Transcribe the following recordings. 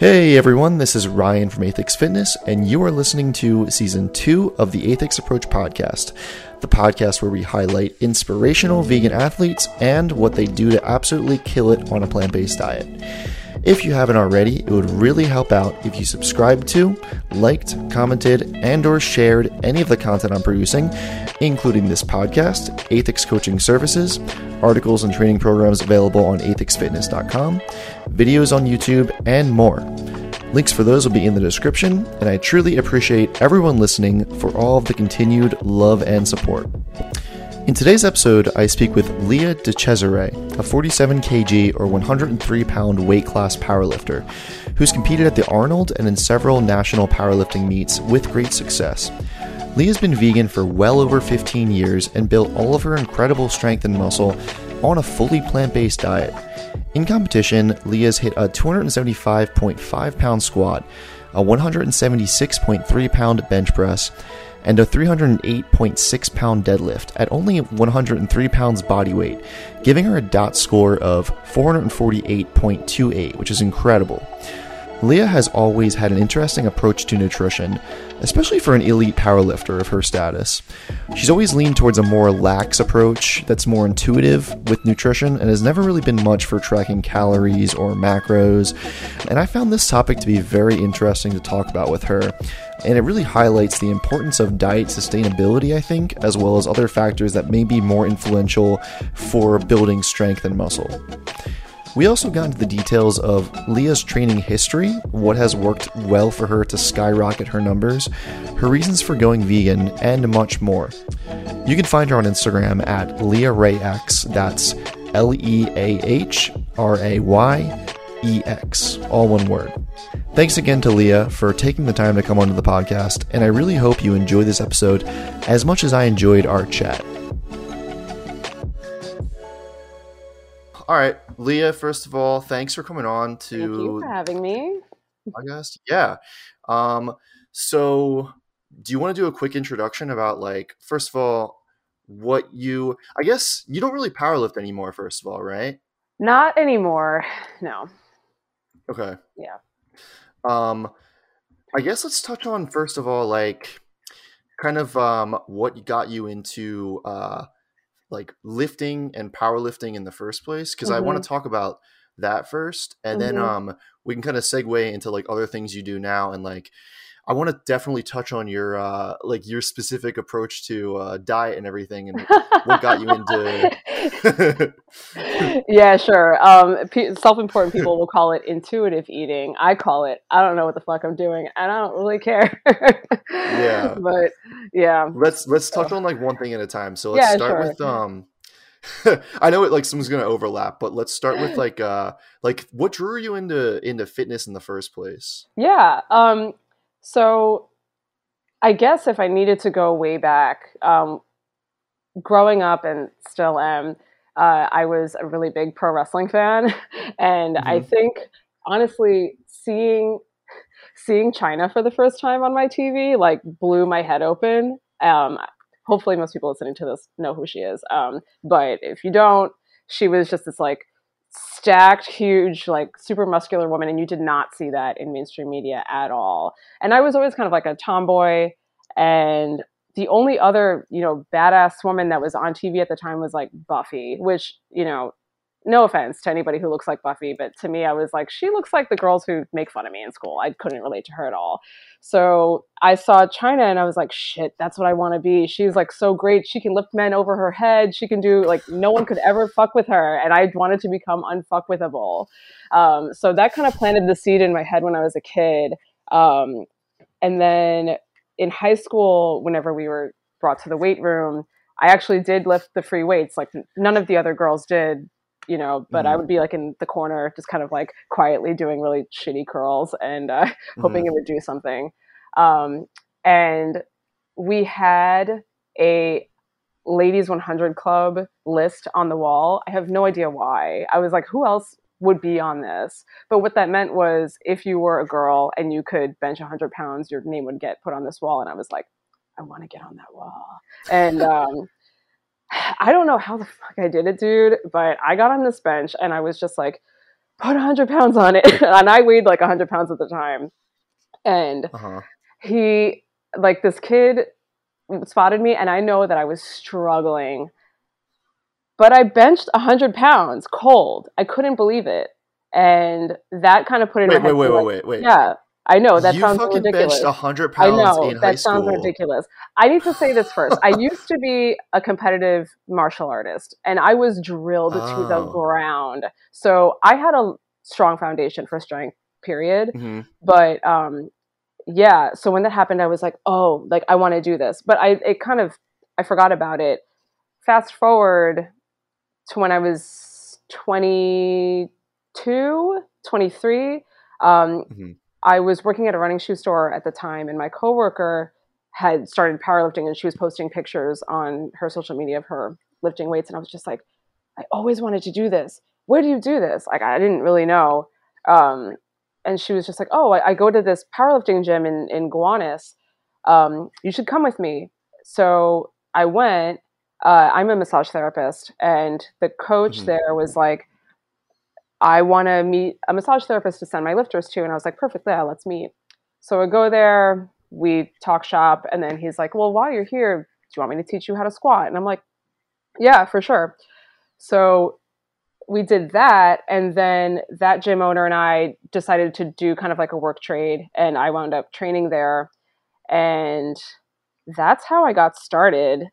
Hey everyone, this is Ryan from Aethix Fitness, and you are listening to season two of the Aethix Approach podcast, the podcast where we highlight inspirational vegan athletes and what they do to absolutely kill it on a plant based diet. If you haven't already, it would really help out if you subscribed to, liked, commented, and or shared any of the content I'm producing, including this podcast, Aethix Coaching Services, articles and training programs available on aethixfitness.com, videos on YouTube, and more. Links for those will be in the description, and I truly appreciate everyone listening for all of the continued love and support. In today's episode, I speak with Leah DeCesare, a 47 kg or 103 pound weight class powerlifter, who's competed at the Arnold and in several national powerlifting meets with great success. Leah's been vegan for well over 15 years and built all of her incredible strength and muscle on a fully plant based diet. In competition, Leah's hit a 275.5 pound squat, a 176.3 pound bench press, and a 308.6 pound deadlift at only 103 pounds body weight, giving her a dot score of 448.28, which is incredible. Leah has always had an interesting approach to nutrition, especially for an elite powerlifter of her status. She's always leaned towards a more lax approach that's more intuitive with nutrition and has never really been much for tracking calories or macros. And I found this topic to be very interesting to talk about with her. And it really highlights the importance of diet sustainability, I think, as well as other factors that may be more influential for building strength and muscle. We also got into the details of Leah's training history, what has worked well for her to skyrocket her numbers, her reasons for going vegan, and much more. You can find her on Instagram at Leah Ray X. That's L E A H R A Y E X, all one word. Thanks again to Leah for taking the time to come onto the podcast, and I really hope you enjoy this episode as much as I enjoyed our chat. All right, Leah. First of all, thanks for coming on to. Thank you for having me. Podcast. Yeah. Um. So, do you want to do a quick introduction about like, first of all, what you? I guess you don't really powerlift anymore. First of all, right? Not anymore. No. Okay. Yeah. Um, I guess let's touch on first of all, like, kind of um, what got you into uh like lifting and powerlifting in the first place because mm-hmm. I want to talk about that first and mm-hmm. then um we can kind of segue into like other things you do now and like I want to definitely touch on your uh like your specific approach to uh diet and everything and what got you into Yeah, sure. Um self-important people will call it intuitive eating. I call it I don't know what the fuck I'm doing and I don't really care. yeah. But yeah. Let's let's touch on like one thing at a time. So let's yeah, start sure. with um I know it like someone's gonna overlap, but let's start with like uh like what drew you into into fitness in the first place? Yeah. Um so I guess if I needed to go way back, um, growing up and still am, uh, I was a really big pro wrestling fan, and mm-hmm. I think honestly seeing seeing Chyna for the first time on my TV like blew my head open. Um, hopefully, most people listening to this know who she is, um, but if you don't, she was just this like stacked, huge, like super muscular woman, and you did not see that in mainstream media at all. And I was always kind of like a tomboy, and the only other, you know, badass woman that was on TV at the time was like Buffy, which, you know, no offense to anybody who looks like Buffy, but to me, I was like, she looks like the girls who make fun of me in school. I couldn't relate to her at all. So I saw Chyna and I was like, shit, that's what I want to be. She's like so great. She can lift men over her head. She can do like no one could ever fuck with her. And I wanted to become unfuckwithable. Um, so that kind of planted the seed in my head when I was a kid. Um, and then in high school, whenever we were brought to the weight room, I actually did lift the free weights. Like none of the other girls did you know, but mm-hmm. I would be like in the corner, just kind of like quietly doing really shitty curls and uh, hoping mm-hmm. it would do something. Um, and we had a ladies 100 club list on the wall. I have no idea why. I was like, who else would be on this? But what that meant was if you were a girl and you could bench 100 pounds, your name would get put on this wall. And I was like, I want to get on that wall. And um, I don't know how the fuck I did it, dude, but I got on this bench and I was just like put 100 pounds on it. and I weighed like 100 pounds at the time. And Uh-huh. he, like, this kid spotted me, and I know that I was struggling. But I benched 100 pounds cold. I couldn't believe it. And that kind of put it in Wait, my head. wait, wait, to, wait, like, wait, wait. Yeah, I know. That you sounds fucking ridiculous. benched hundred I know that sounds school. ridiculous. I need to say this first. I used to be a competitive martial artist, and I was drilled to the Oh. ground. So I had a strong foundation for strength. Period. Mhm. But um, yeah. So when that happened, I was like, oh, like I want to do this. But I it kind of I forgot about it. Fast forward to when I was 22, 23. Um, Mhm. I was working at a running shoe store at the time, and my coworker had started powerlifting, and she was posting pictures on her social media of her lifting weights, and I was just like, I always wanted to do this. Where do you do this? Like, I didn't really know. Um, and she was just like, Oh, I, I go to this powerlifting gym in in Gowanus. Um, you should come with me. So I went. Uh, I'm a massage therapist, and the coach Mhm. there was like, I want to meet a massage therapist to send my lifters to. And I was like, perfect, yeah, let's meet. So I go there, we talk shop, and then he's like, well, while you're here, do you want me to teach you how to squat? And I'm like, yeah, for sure. So we did that. And then that gym owner and I decided to do kind of like a work trade. And I wound up training there. And that's how I got started.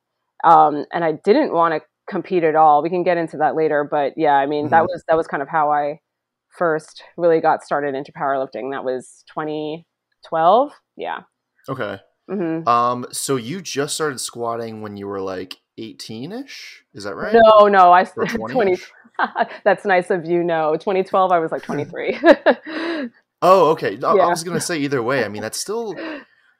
Um, and I didn't want to compete at all. We can get into that later, but yeah, I mean that Mhm. was that was kind of how I first really got started into powerlifting. That was 2012. Yeah. Okay. hmm Um. So you just started squatting when you were like eighteen-ish. Is that right? No, no, I Or 20. 20? That's nice of you. No, 2012. I was like 23. Oh, okay. I, I was gonna say either way. I mean, that's still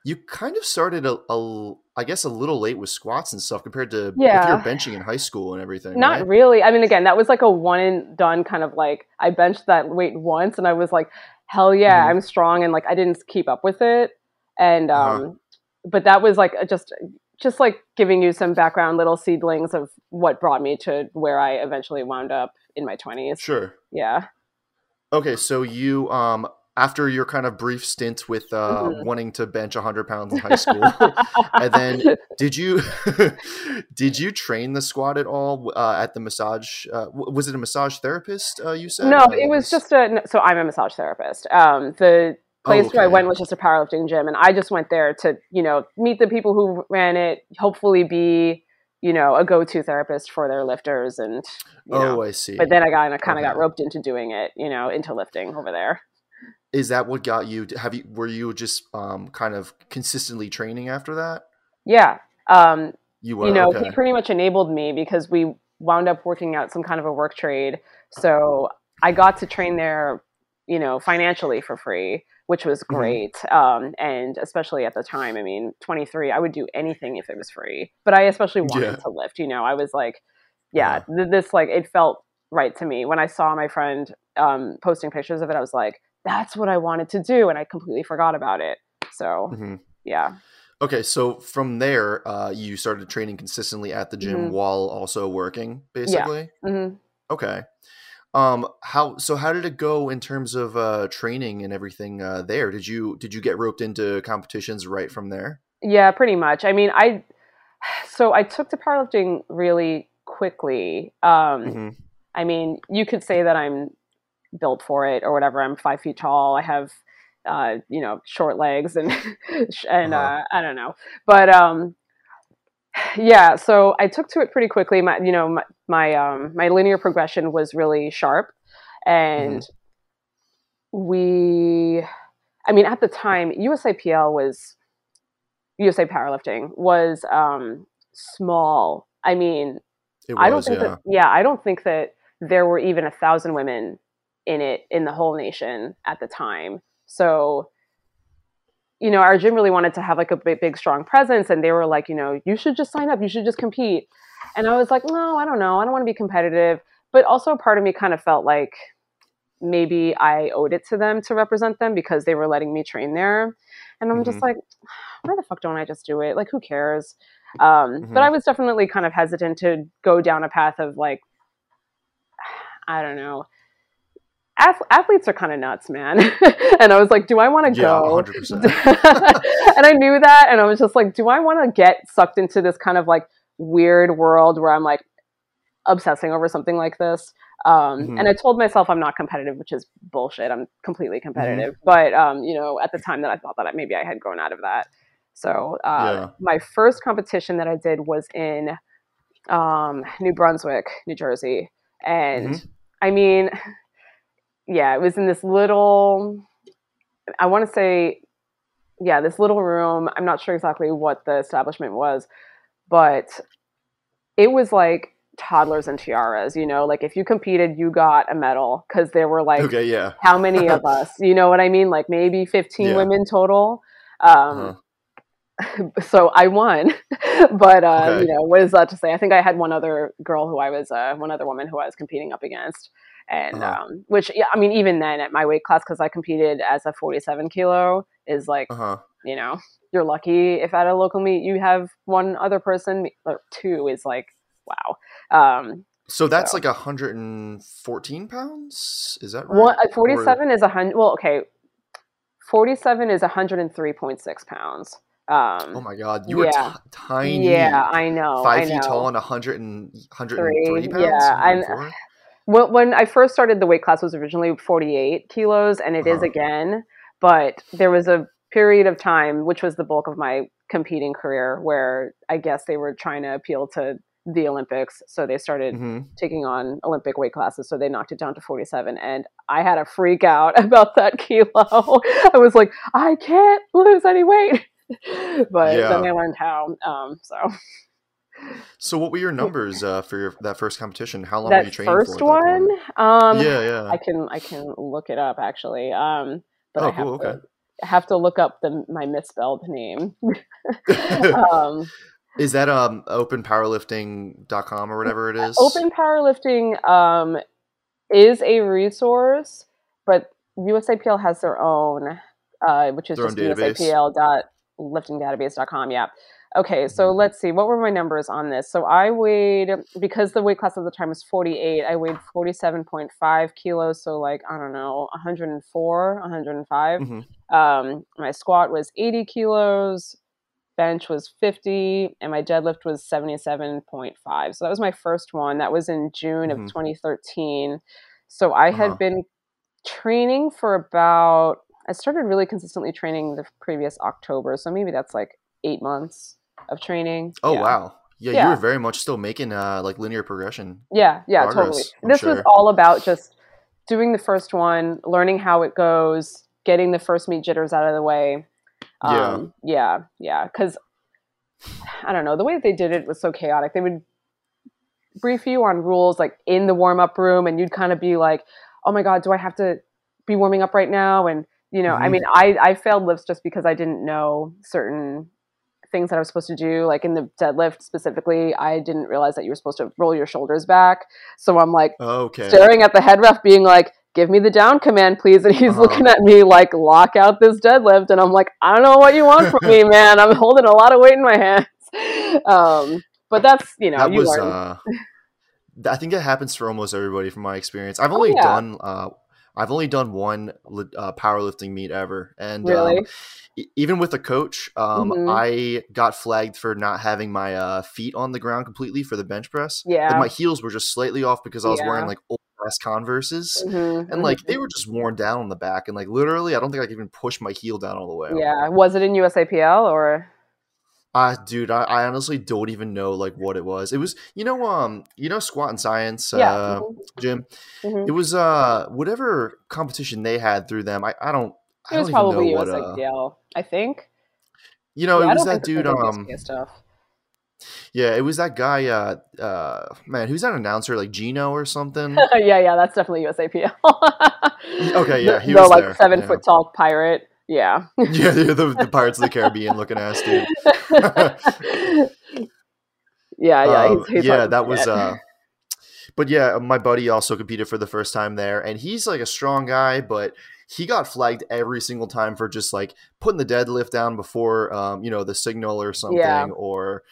you kind of started a, a I guess a little late with squats and stuff compared to yeah. if you're benching in high school and everything. Not right? really. I mean, again, that was like a one and done kind of like I benched that weight once, and I was like, hell yeah, Mhm. I'm strong, and like I didn't keep up with it, and Uh-huh. um, but that was like a- just just like giving you some background, little seedlings of what brought me to where I eventually wound up in my 20s. Sure. Yeah. Okay, so you um after your kind of brief stint with uh, Mhm. wanting to bench 100 pounds in high school, and then did you did you train the squad at all uh, at the massage? Uh, was it a massage therapist? Uh, you said no, it was just a. So I'm a massage therapist. Um, the place where I went was just a powerlifting gym, and I just went there to, you know, meet the people who ran it. Hopefully, be, you know, a go-to therapist for their lifters, and you Oh, know. I see. But then I got kind of got roped into doing it, you know, into lifting over there. Is that what got you? To have you were you just um kind of consistently training after that? Yeah. Um, You were you know, okay. he pretty much enabled me because we wound up working out some kind of a work trade. So I got to train there, you know, financially for free, which was Mhm. great. Um, and especially at the time, I mean, 23, I would do anything if it was free. But I especially wanted Yeah. to lift. You know, I was like, yeah, Uh-huh. th- this like it felt right to me when I saw my friend um, posting pictures of it. I was like, that's what I wanted to do, and I completely forgot about it. So Mhm. yeah. Okay, so from there, uh, you started training consistently at the gym Mhm. while also working, basically. hmm Okay. Um, how so? How did it go in terms of uh, training and everything uh, there? Did you did you get roped into competitions right from there? Yeah, pretty much. I mean, I so I took to powerlifting really quickly. Um, Mhm. I mean, you could say that I'm built for it or whatever. I'm five feet tall. I have, uh, you know, short legs and and Uh-huh. uh, I don't know, but um, yeah. So I took to it pretty quickly. My, you know, my my, um, my linear progression was really sharp, and we, I mean, at the time, USAPL was USA Powerlifting was um, small. I mean, It I don't think yeah. that yeah, I don't think that there were even a thousand women in it in the whole nation at the time. So, you know, our gym really wanted to have like a big, big strong presence, and they were like, you know, you should just sign up, you should just compete. And I was like, no, I don't know, I don't want to be competitive. But also, a part of me kind of felt like maybe I owed it to them to represent them because they were letting me train there. And I'm just Mhm. like, why the fuck don't I just do it? Like, who cares? Um, But Mhm. I was definitely kind of hesitant to go down a path of like, I don't know. Ath- athletes are kind of nuts, man. and I was like, do I want to Yeah, go? 100%. and I knew that, and I was just like, do I want to get sucked into this kind of like weird world where I'm like obsessing over something like this? Um, Mhm. And I told myself I'm not competitive, which is bullshit. I'm completely Mm-hmm. competitive, but um, you know, at the time that I thought that I, maybe I had grown out of that. So uh, Yeah. my first competition that I did was in um, New Brunswick, New Jersey, and Mhm. I mean, yeah, it was in this little. I want to say, yeah, this little room. I'm not sure exactly what the establishment was, but it was like toddlers and tiaras. You know, like if you competed, you got a medal because there were like okay, yeah. how many of us? You know what I mean? Like maybe 15 Yeah. women total. Um, Uh-huh. so I won, but uh, Okay. you know, what is that to say? I think I had one other girl who I was, uh, one other woman who I was competing up against, and Uh-huh. um, which, yeah, I mean, even then at my weight class, because I competed as a 47 kilo, is like, Uh-huh. you know, you're lucky if at a local meet you have one other person or two is like, wow. Um, So that's So- like 114 pounds? Is that right? one, uh, Or- 47 is a hundred. Well, okay, 47 is 103.6 pounds. Um, Oh my god, you were Yeah. t- tiny. Yeah, I know. Five I feet know. tall and 100 and 103 Three, pounds? yeah, and- 104? When, when I first started, the weight class was originally 48 kilos, and it is Uh-huh. again. But there was a period of time, which was the bulk of my competing career, where I guess they were trying to appeal to the Olympics, so they started Mhm. taking on Olympic weight classes. So they knocked it down to 47, and I had a freak out about that kilo. I was like, I can't lose any weight. but Yeah. then I learned how. Um, so So what were your numbers uh, for your, that first competition? How long were you training first for? that one, um, yeah, yeah. I can I can look it up actually. Um, but Oh, I have cool, to okay. I have to look up the my misspelled name. um, is that um openpowerlifting.com or whatever it is? Open powerlifting um, is a resource, but USAPL has their own, uh, which is Their just database. USAPL.liftingdatabase.com. Yeah. Okay, so Mm-hmm. let's see. What were my numbers on this? So I weighed because the weight class at the time was 48. I weighed 47.5 kilos, so like I don't know, 104, 105. Mhm. Um, my squat was 80 kilos, bench was 50, and my deadlift was 77.5. So that was my first one. That was in June of Mhm. 2013. So I had Uh-huh. been training for about, I started really consistently training the previous October. So maybe that's like eight months of training. Oh Yeah. wow. Yeah, you Yeah. were very much still making uh like linear progression. Yeah, yeah, progress, totally. I'm this was all about just doing the first one, learning how it goes, getting the first meet jitters out of the way. Yeah. Um, yeah, yeah. Because I don't know, the way that they did it was so chaotic. They would brief you on rules like in the warm up room, and you'd kind of be like, "Oh my god, do I have to be warming up right now?" And you know, I Mhm. mean, I I failed lifts just because I didn't know certain things that I was supposed to do. Like in the deadlift specifically, I didn't realize that you were supposed to roll your shoulders back. So I'm like Okay. staring at the head ref, being like, "Give me the down command, please." And he's Uh-huh. looking at me like, "Lock out this deadlift," and I'm like, "I don't know what you want from me, man. I'm holding a lot of weight in my hands." Um, but that's you know, that you was uh I think that happens for almost everybody from my experience. I've only Oh, yeah. done uh I've only done one uh, powerlifting meet ever, and Really? um, e- even with a coach, um, Mhm. I got flagged for not having my uh, feet on the ground completely for the bench press. Yeah. Like, my heels were just slightly off because I was Yeah. wearing like old ass Converses, Mhm, and like mhm. they were just worn down on the back, and like literally, I don't think I could even push my heel down all the way. yeah, was it in USAPL or? Uh, dude, I, I honestly don't even know like what it was. It was, you know, um, you know, squat and science, Yeah. uh, mhm, gym. mhm. It was uh whatever competition they had through them. I, I don't I It was don't probably what uh, USAPL, I think. you know, Yeah, it was that dude um stuff. yeah, it was that guy uh uh man, who's that announcer like Gino or something? yeah, yeah, that's definitely USAPL. Okay, yeah, the, he the, was like there, seven yeah. foot tall pirate. Yeah. yeah, the, the, the Pirates of the Caribbean looking ass dude. yeah, yeah, Um, he's, he's yeah, that was forget. uh but yeah, my buddy also competed for the first time there and he's like a strong guy, but he got flagged every single time for just like putting the deadlift down before um, you know, the signal or something Yeah. or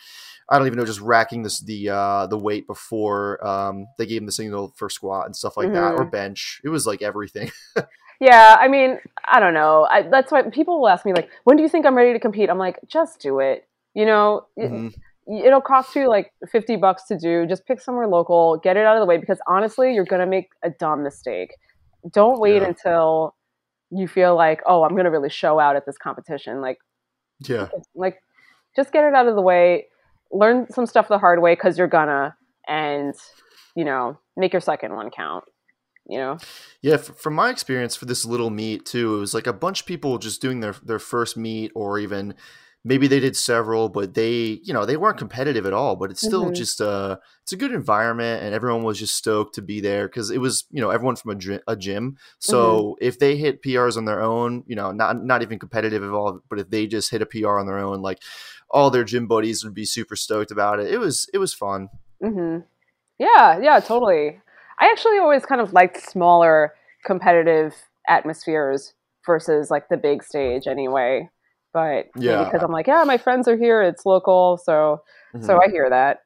I don't even know, just racking this the uh, the weight before um, they gave him the signal for squat and stuff like that, or Mhm. bench. It was like everything. Yeah, I mean, I don't know. I, that's why people will ask me like, "When do you think I'm ready to compete?" I'm like, "Just do it." You know, it- Mhm. it'll cost you like 50 bucks to do. Just pick somewhere local, get it out of the way because honestly, you're going to make a dumb mistake. Don't wait Yeah. until you feel like, "Oh, I'm going to really show out at this competition." Like Yeah, like just get it out of the way. Learn some stuff the hard way cuz you're gonna and you know, make your second one count. You know? yeah. F- from my experience for this little meet too, it was like a bunch of people just doing their their first meet, or even maybe they did several, but they you know they weren't competitive at all. But it's still Mhm. just uh it's a good environment, and everyone was just stoked to be there because it was you know everyone from a, a gym. So if they hit PRs on their own, you know, not not even competitive at all, but if they just hit a PR on their own, like all their gym buddies would be super stoked about it. It was it was fun. hmm Yeah, yeah, totally. I actually always kind of liked smaller competitive atmospheres versus like the big stage anyway. But Yeah. because I'm like, yeah, my friends are here, it's local, so so Mhm. I hear that.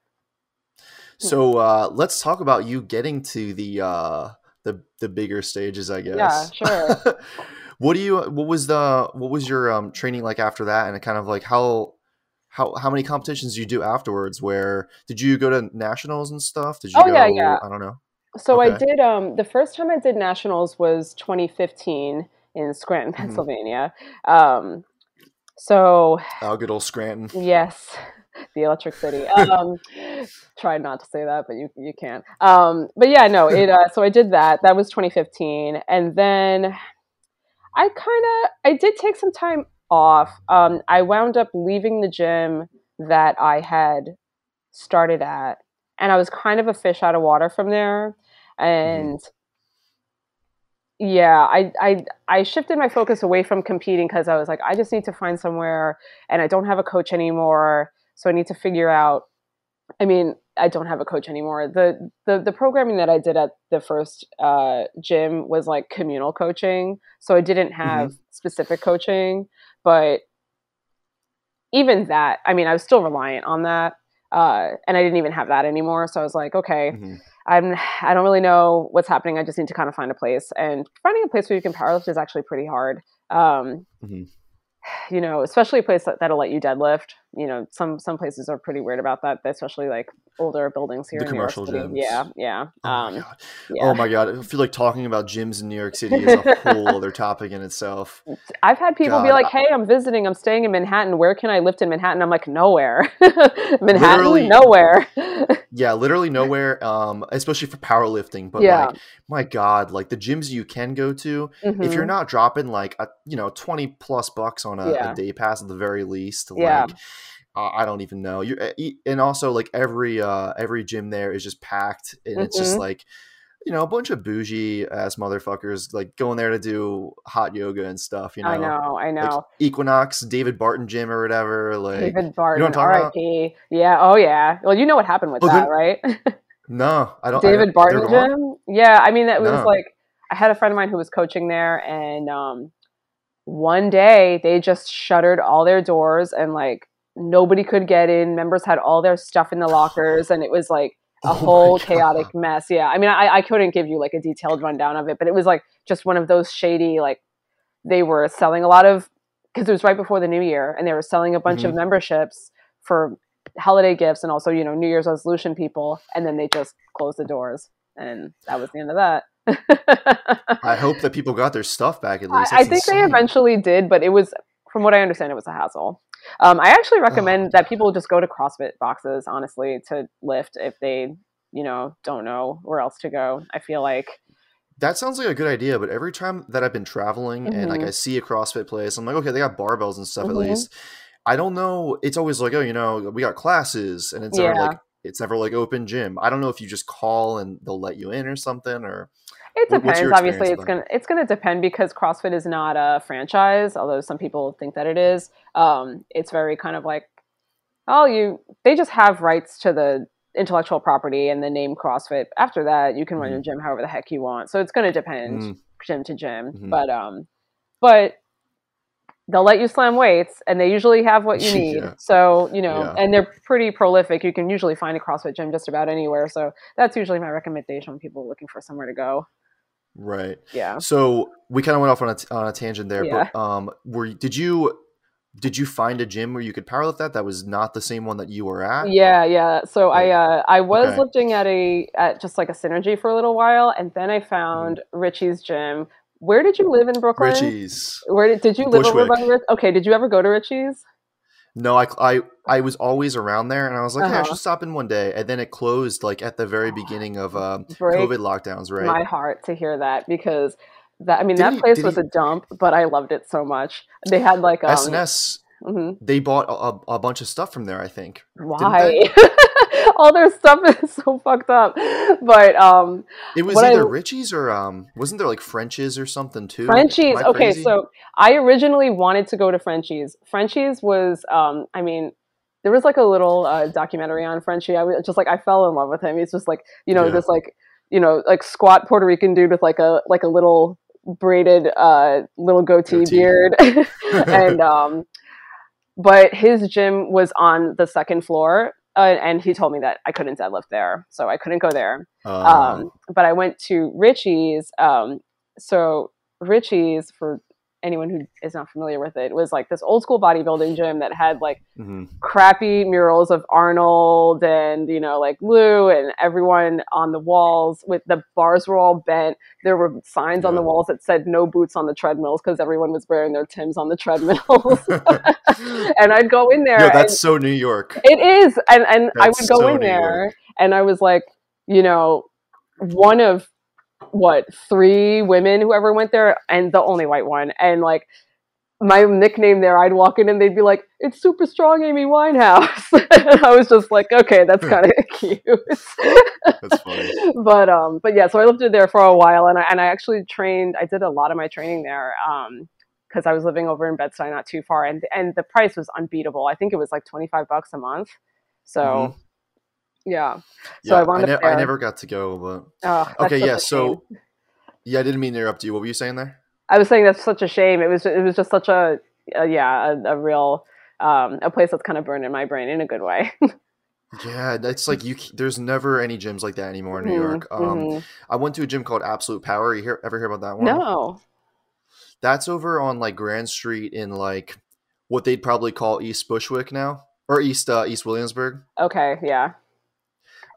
So uh, let's talk about you getting to the uh, the the bigger stages, I guess. Yeah, sure. what do you? What was the? What was your um, training like after that? And kind of like how how how many competitions did you do afterwards? Where did you go to nationals and stuff? Did you Oh, go? yeah, yeah. I don't know. So I did um the first time I did nationals was 2015 in Scranton, Mhm. Pennsylvania. Um so Oh, good old Scranton. yes, the Electric City. Um tried not to say that, but you you can't. Um but yeah, no, it uh so I did that. That was 2015 and then I kind of I did take some time off. Um I wound up leaving the gym that I had started at and I was kind of a fish out of water from there. And yeah, I I I shifted my focus away from competing because I was like, I just need to find somewhere, and I don't have a coach anymore, so I need to figure out. I mean, I don't have a coach anymore. The the the programming that I did at the first uh, gym was like communal coaching, so I didn't have specific coaching, but even that, I mean, I was still reliant on that uh, and I didn't even have that anymore. So I was like, okay, Mhm. I'm I don't really know what's happening. I just need to kind of find a place, and finding a place where you can powerlift is actually pretty hard. Um, Mhm. You know, especially a place that, that'll let you deadlift. You know, some some places are pretty weird about that, especially like older buildings here The in New York commercial City. gyms. Yeah, yeah, Oh um, my god! yeah. Oh my god! I feel like talking about gyms in New York City is a whole other topic in itself. I've had people be like, "Hey, I'm visiting. I'm staying in Manhattan. Where can I lift in Manhattan?" I'm like, "Nowhere. Manhattan, Literally- nowhere." Yeah, literally nowhere. Um, especially for powerlifting. But Yeah. like, my god, like the gyms you can go to, if Mhm. you're not dropping like a you know 20 plus bucks on a, Yeah. a day pass at the very least Yeah. like i don't even know you and also like every uh every gym there is just packed and it's just Mhm. like you know a bunch of bougie ass motherfuckers like going there to do hot yoga and stuff you know I know, I know. like equinox david barton gym or whatever like David Barton, talking about? R.I.P. Yeah, oh yeah. Well, you know what happened with Oh, that, right? no i don't I David don't- Barton gym. Yeah, I mean that was No. like I had a friend of mine who was coaching there, and um, one day they just shuttered all their doors and like nobody could get in. Members had all their stuff in the lockers, and it was like oh a Oh whole chaotic mess. Yeah, I mean, I, I couldn't give you like a detailed rundown of it, but it was like just one of those shady like they were selling a lot of because it was right before the new year, and they were selling a bunch of mm-hmm. memberships for holiday gifts and also you know New Year's resolution people, and then they just closed the doors, and that was the end of that. i hope that people got their stuff back at least I think they eventually did, but it was, from what I understand, it was a hassle. Um, I actually recommend Oh. that people just go to CrossFit boxes, honestly, to lift if they, you know, don't know where else to go. I feel like, That sounds like a good idea, but every time that I've been traveling and like Mhm. I see a CrossFit place, I'm like, okay, they got barbells and stuff Mhm. at least. I don't know. It's always like, oh, you know, we got classes, and it's never like it's never like open gym. I don't know if you just call and they'll let you in or something, or it depends. Obviously, it's gonna it's gonna depend because CrossFit is not a franchise, although some people think that it is. Um, it's very kind of like, oh, you they just have rights to the intellectual property and the name CrossFit. After that, you can run your gym however the heck you want. So it's going to depend Mm, gym to gym, Mhm. but um, but they'll let you slam weights and they usually have what you need. Yeah. So, you know, Yeah. and they're pretty prolific. You can usually find a CrossFit gym just about anywhere. So that's usually my recommendation when people are looking for somewhere to go. Right. Yeah. So we kind of went off on a, on a tangent there, Yeah. but um, were did you did you find a gym where you could powerlift that that was not the same one that you were at? Yeah, yeah. So I uh, I was Okay. lifting at a at just like a synergy for a little while and then I found Richie's gym. Where did you live in Brooklyn? Richie's. Where did, did you live over Bushwick. by Rich? Okay, did you ever go to Richie's? No, I, I I was always around there, and I was like, hey, I Uh-huh. should stop in one day, and then it closed like at the very beginning of um, COVID lockdowns, right? my heart to hear that because that I mean Did that he- place was he- a dump, but I loved it so much. They had like um, SNS mhm. they bought a, a- a bunch of stuff from there, I think. why all their stuff is so fucked up, but um It was What I- either Richie's or um, wasn't there like French's or something too? Frenchie's. Okay, crazy? so I originally wanted to go to Frenchie's. Frenchie's was, um, I mean, there was like a little uh, documentary on Frenchie. I was just like, I fell in love with him. He's just like, you know, Yeah. this like, you know, like squat Puerto Rican dude with like a like a little braided uh little goatee, Goatee. beard, and um, but his gym was on the second floor. Uh, and he told me that I couldn't deadlift there, so I couldn't go there Um, um, but I went to Richie's. Um, so Richie's, for anyone who is not familiar with it, was like this old school bodybuilding gym that had like mhm. crappy murals of Arnold and you know like Lou and everyone on the walls. With the bars were all bent. There were signs on the walls that said "No boots on the treadmills" because everyone was wearing their Tims on the treadmills. and I'd go in there. Yo, that's so New York. it is, and and I That's would go so in there, and I was like, you know, one of what three women who ever went there, and the only white one, and like my nickname there, I'd walk in and they'd be like, "It's super strong, Amy Winehouse," and I was just like, "Okay, that's kind of cute." That's funny. but um, but yeah, so I lived there for a while, and I and I actually trained. I did a lot of my training there. Um, because I was living over in Bed Stuy, not too far, and and the price was unbeatable. I think it was like twenty five bucks a month. So, Mhm. Yeah. So Yeah, I I, wound up ne- I never got to go, but Oh, okay, yeah. So shame. yeah, I didn't mean to interrupt you. What were you saying there? I was saying that's such a shame. It was it was just such a, a yeah a, a real um, a place that's kind of burned in my brain in a good way. Yeah, that's like you. There's never any gyms like that anymore in New Mhm, York. Um, mhm. I went to a gym called Absolute Power. You hear, ever hear about that one? No. That's over on like Grand Street in like what they'd probably call East Bushwick now, or East uh, East Williamsburg. Okay. Yeah.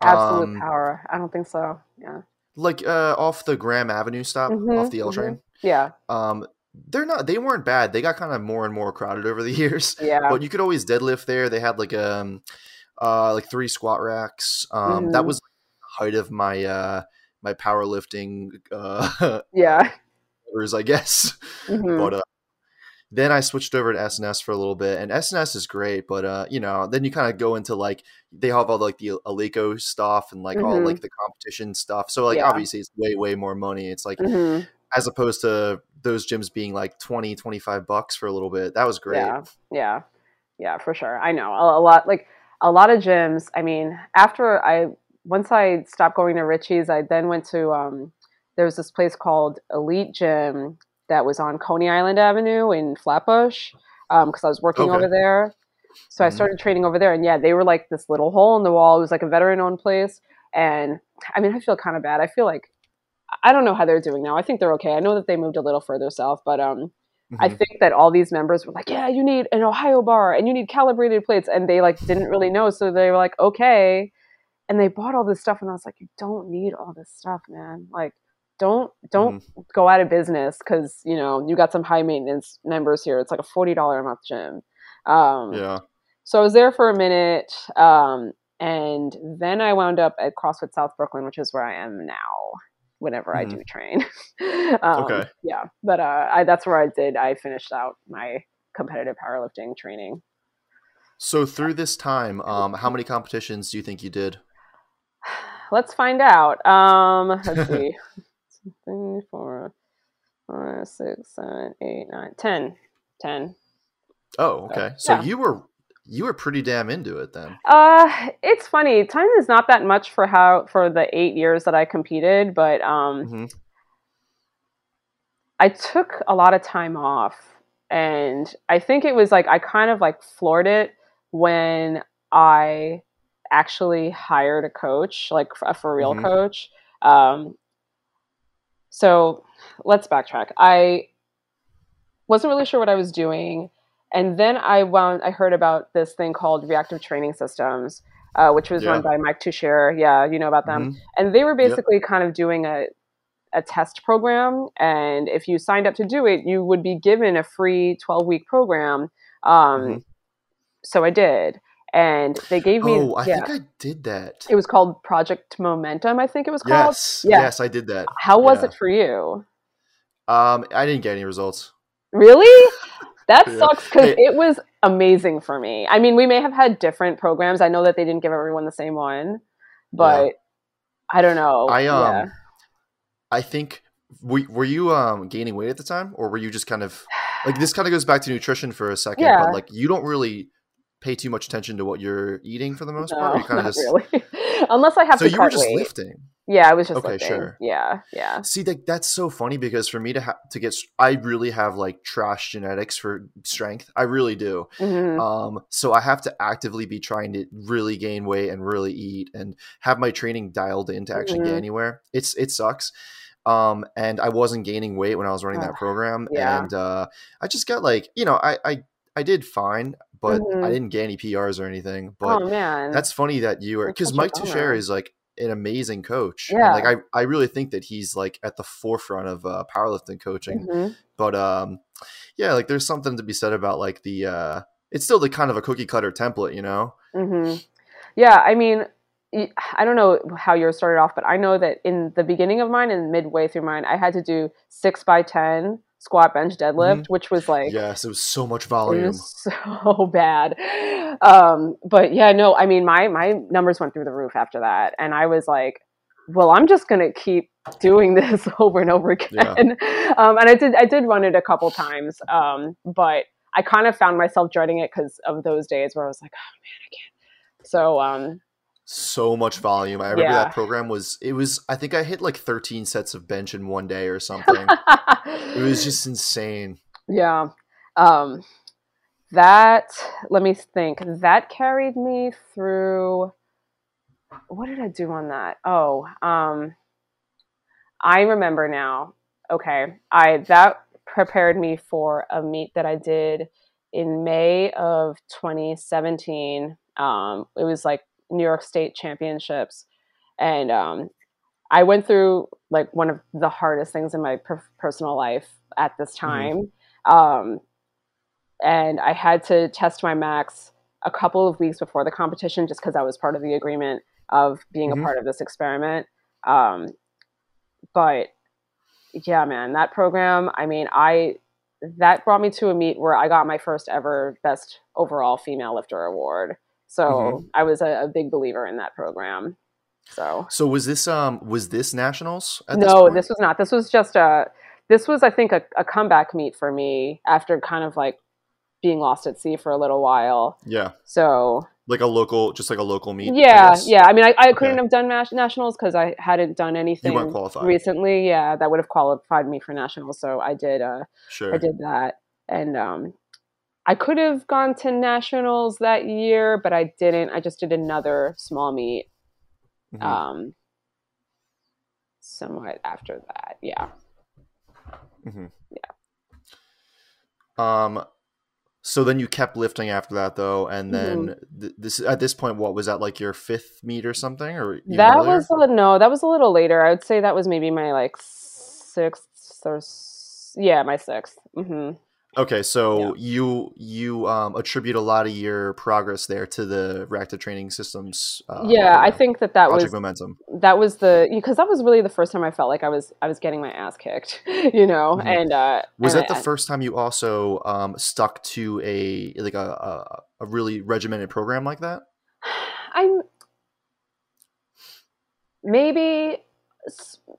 Absolute Um, power. I don't think so. Yeah. like uh, off the Graham Avenue stop, Mhm, off the L mhm. train. Yeah. Um, they're not. They weren't bad. They got kind of more and more crowded over the years. Yeah. But you could always deadlift there. They had like um, uh, like three squat racks. Um, that Mhm. was the height of my uh my powerlifting uh yeah. I guess. Mhm. But uh, then I switched over to SNS for a little bit, and SNS is great. But uh, you know, then you kind of go into like they have all like the Eleiko stuff and like all Mhm. like the competition stuff. So like Yeah. obviously it's way way more money. It's like Mhm. as opposed to those gyms being like 20 25 bucks for a little bit. That was great. Yeah, yeah, yeah, for sure. I know a, a lot, like a lot of gyms. I mean, after I once I stopped going to Richie's, I then went to um, there was this place called Elite Gym that was on Coney Island Avenue in Flatbush because I was working Okay. over there. So I Mhm. started training over there, and yeah, they were like this little hole in the wall. It was like a veteran-owned place, and I mean, I feel kind of bad. I feel like I don't know how they're doing now. I think they're okay. I know that they moved a little further south, but um, I Mhm. think that all these members were like, "Yeah, you need an Ohio bar and you need calibrated plates," and they like didn't really know, so they were like, "Okay," and they bought all this stuff, and I was like, "You don't need all this stuff, man. Like, don't don't go out of business because you know you got some high maintenance members here. It's like a forty dollar a month gym." Um, yeah. so I was there for a minute, um, and then I wound up at CrossFit South Brooklyn, which is where I am now. Whenever I Mhm. do train, um, Okay. yeah, but uh, I, that's where I did. I finished out my competitive powerlifting training. So through this time, um, how many competitions do you think you did? Let's find out. Um, let's see, three, four, five, six, seven, eight, nine, ten, ten. Oh, okay. So yeah. you were you were pretty damn into it then. Uh, it's funny. Time is not that much for how for the eight years that I competed, but um, Mhm. I took a lot of time off and I think it was like I kind of like floored it when I actually hired a coach, like a for real Mhm. coach. Um, so let's backtrack. I wasn't really sure what I was doing, and then I wound. I heard about this thing called Reactive Training Systems, uh, which was run by Mike Tuchscherer. Yeah, you know about them Mhm. and they were basically kind of doing a a test program and if you signed up to do it you would be given a free 12 week program um, Mhm. so i did and they gave me Oh, I yeah think I did that. it was called project momentum i think it was called Yes, Yeah. yes, I did that. how was Yeah. it for you Um, I didn't get any results. really that sucks because Hey. it was amazing for me i mean we may have had different programs i know that they didn't give everyone the same one but i don't know I um. I think were, were you um gaining weight at the time, or were you just kind of like this? Kind of goes back to nutrition for a second, but like you don't really pay too much attention to what you're eating for the most part. no, or You kind of not just really unless i have so to you were just weight. lifting. Yeah, I was just Okay, lifting. sure. Yeah, yeah. See, like that's so funny because for me to ha- to get, I really have like trash genetics for strength. I really do. hmm Um, so I have to actively be trying to really gain weight and really eat and have my training dialed in to actually Mhm. get anywhere. It's it sucks. Um, and I wasn't gaining weight when I was running that program, yeah. and uh, I just got like you know I I I did fine, but Mhm. I didn't get any PRs or anything. But oh man, that's funny that you are because Mike Tuchscherer is like an amazing coach. and, Yeah. like I I really think that he's like at the forefront of uh, powerlifting coaching Mhm. but um yeah like there's something to be said about like the uh it's still the kind of a cookie cutter template you know hmm Yeah, I mean, I don't know how yours started off, but I know that in the beginning of mine and midway through mine, I had to do six by ten squat, bench, deadlift, which was like yes it was so much volume so bad. Um, but yeah, no, I mean, my my numbers went through the roof after that, and I was like, well, I'm just gonna keep doing this over and over again. Um, and I did I did run it a couple times, um, but I kind of found myself dreading it because of those days where I was like, oh man, I can't. So um, so much volume i remember Yeah. that program was it was i think i hit like 13 sets of bench in one day or something it was just insane yeah. Um, that let me think. That carried me through. What did I do on that? Oh, um, I remember now. Okay, I that prepared me for a meet that I did in May of 2017. Um, it was like New York State Championships, and um, I went through like one of the hardest things in my per- personal life at this time. Um, and I had to test my max a couple of weeks before the competition just because I was part of the agreement of being Mhm. a part of this experiment. Um, but yeah, man, that program, I mean, I that brought me to a meet where I got my first ever best overall female lifter award. So Mhm. I was a, a big believer in that program. So so was this um was this nationals at no, point? this was not. This was just a. This was, I think, a, a comeback meet for me after kind of like being lost at sea for a little while. yeah So like a local just like a local meet yeah, guess? yeah. I mean, I, I couldn't have done nationals because I hadn't done anything recently. Yeah, that would have qualified me for nationals. So I did. Uh, sure I did that, and um, I could have gone to nationals that year, but I didn't. I just did another small meet. Mhm. Um, somewhat after that. Yeah. Mhm. yeah. Um, so then you kept lifting after that though, and then Mm-hmm. th- this at this point, what was that like your fifth meet or something, or that earlier? was a, no that was a little later i would say that was maybe my like sixth or s- yeah my 6th hmm okay. So Yeah. you you um attribute a lot of your progress there to the reactive training systems. Uh, yeah i think that that was Momentum. that was the because that was really the first time i felt like i was i was getting my ass kicked you know Mhm. and uh Was and that the I- first time you also um stuck to a like a a, a really regimented program like that? i'm maybe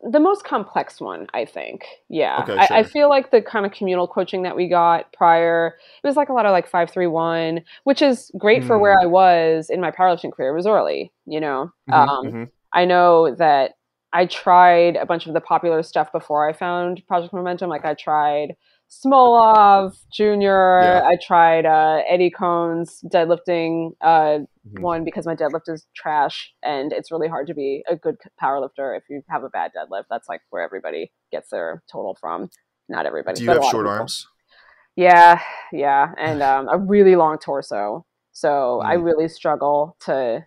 the most complex one i think. Yeah. Okay, I, I feel like the kind of communal coaching that we got prior it was like a lot of like 531 which is great for Mm. where i was in my powerlifting career. It was early you know? Mhm, um, mhm. i know that i tried a bunch of the popular stuff before i found project momentum. Like i tried Smolov Junior. Yeah. I tried uh, Eddie Coan's deadlifting uh, Mhm. one because my deadlift is trash, and it's really hard to be a good powerlifter if you have a bad deadlift. That's like where everybody gets their total from. Not everybody. Do you have short arms? Yeah, yeah, and um, a really long torso. So I Mm. really struggle to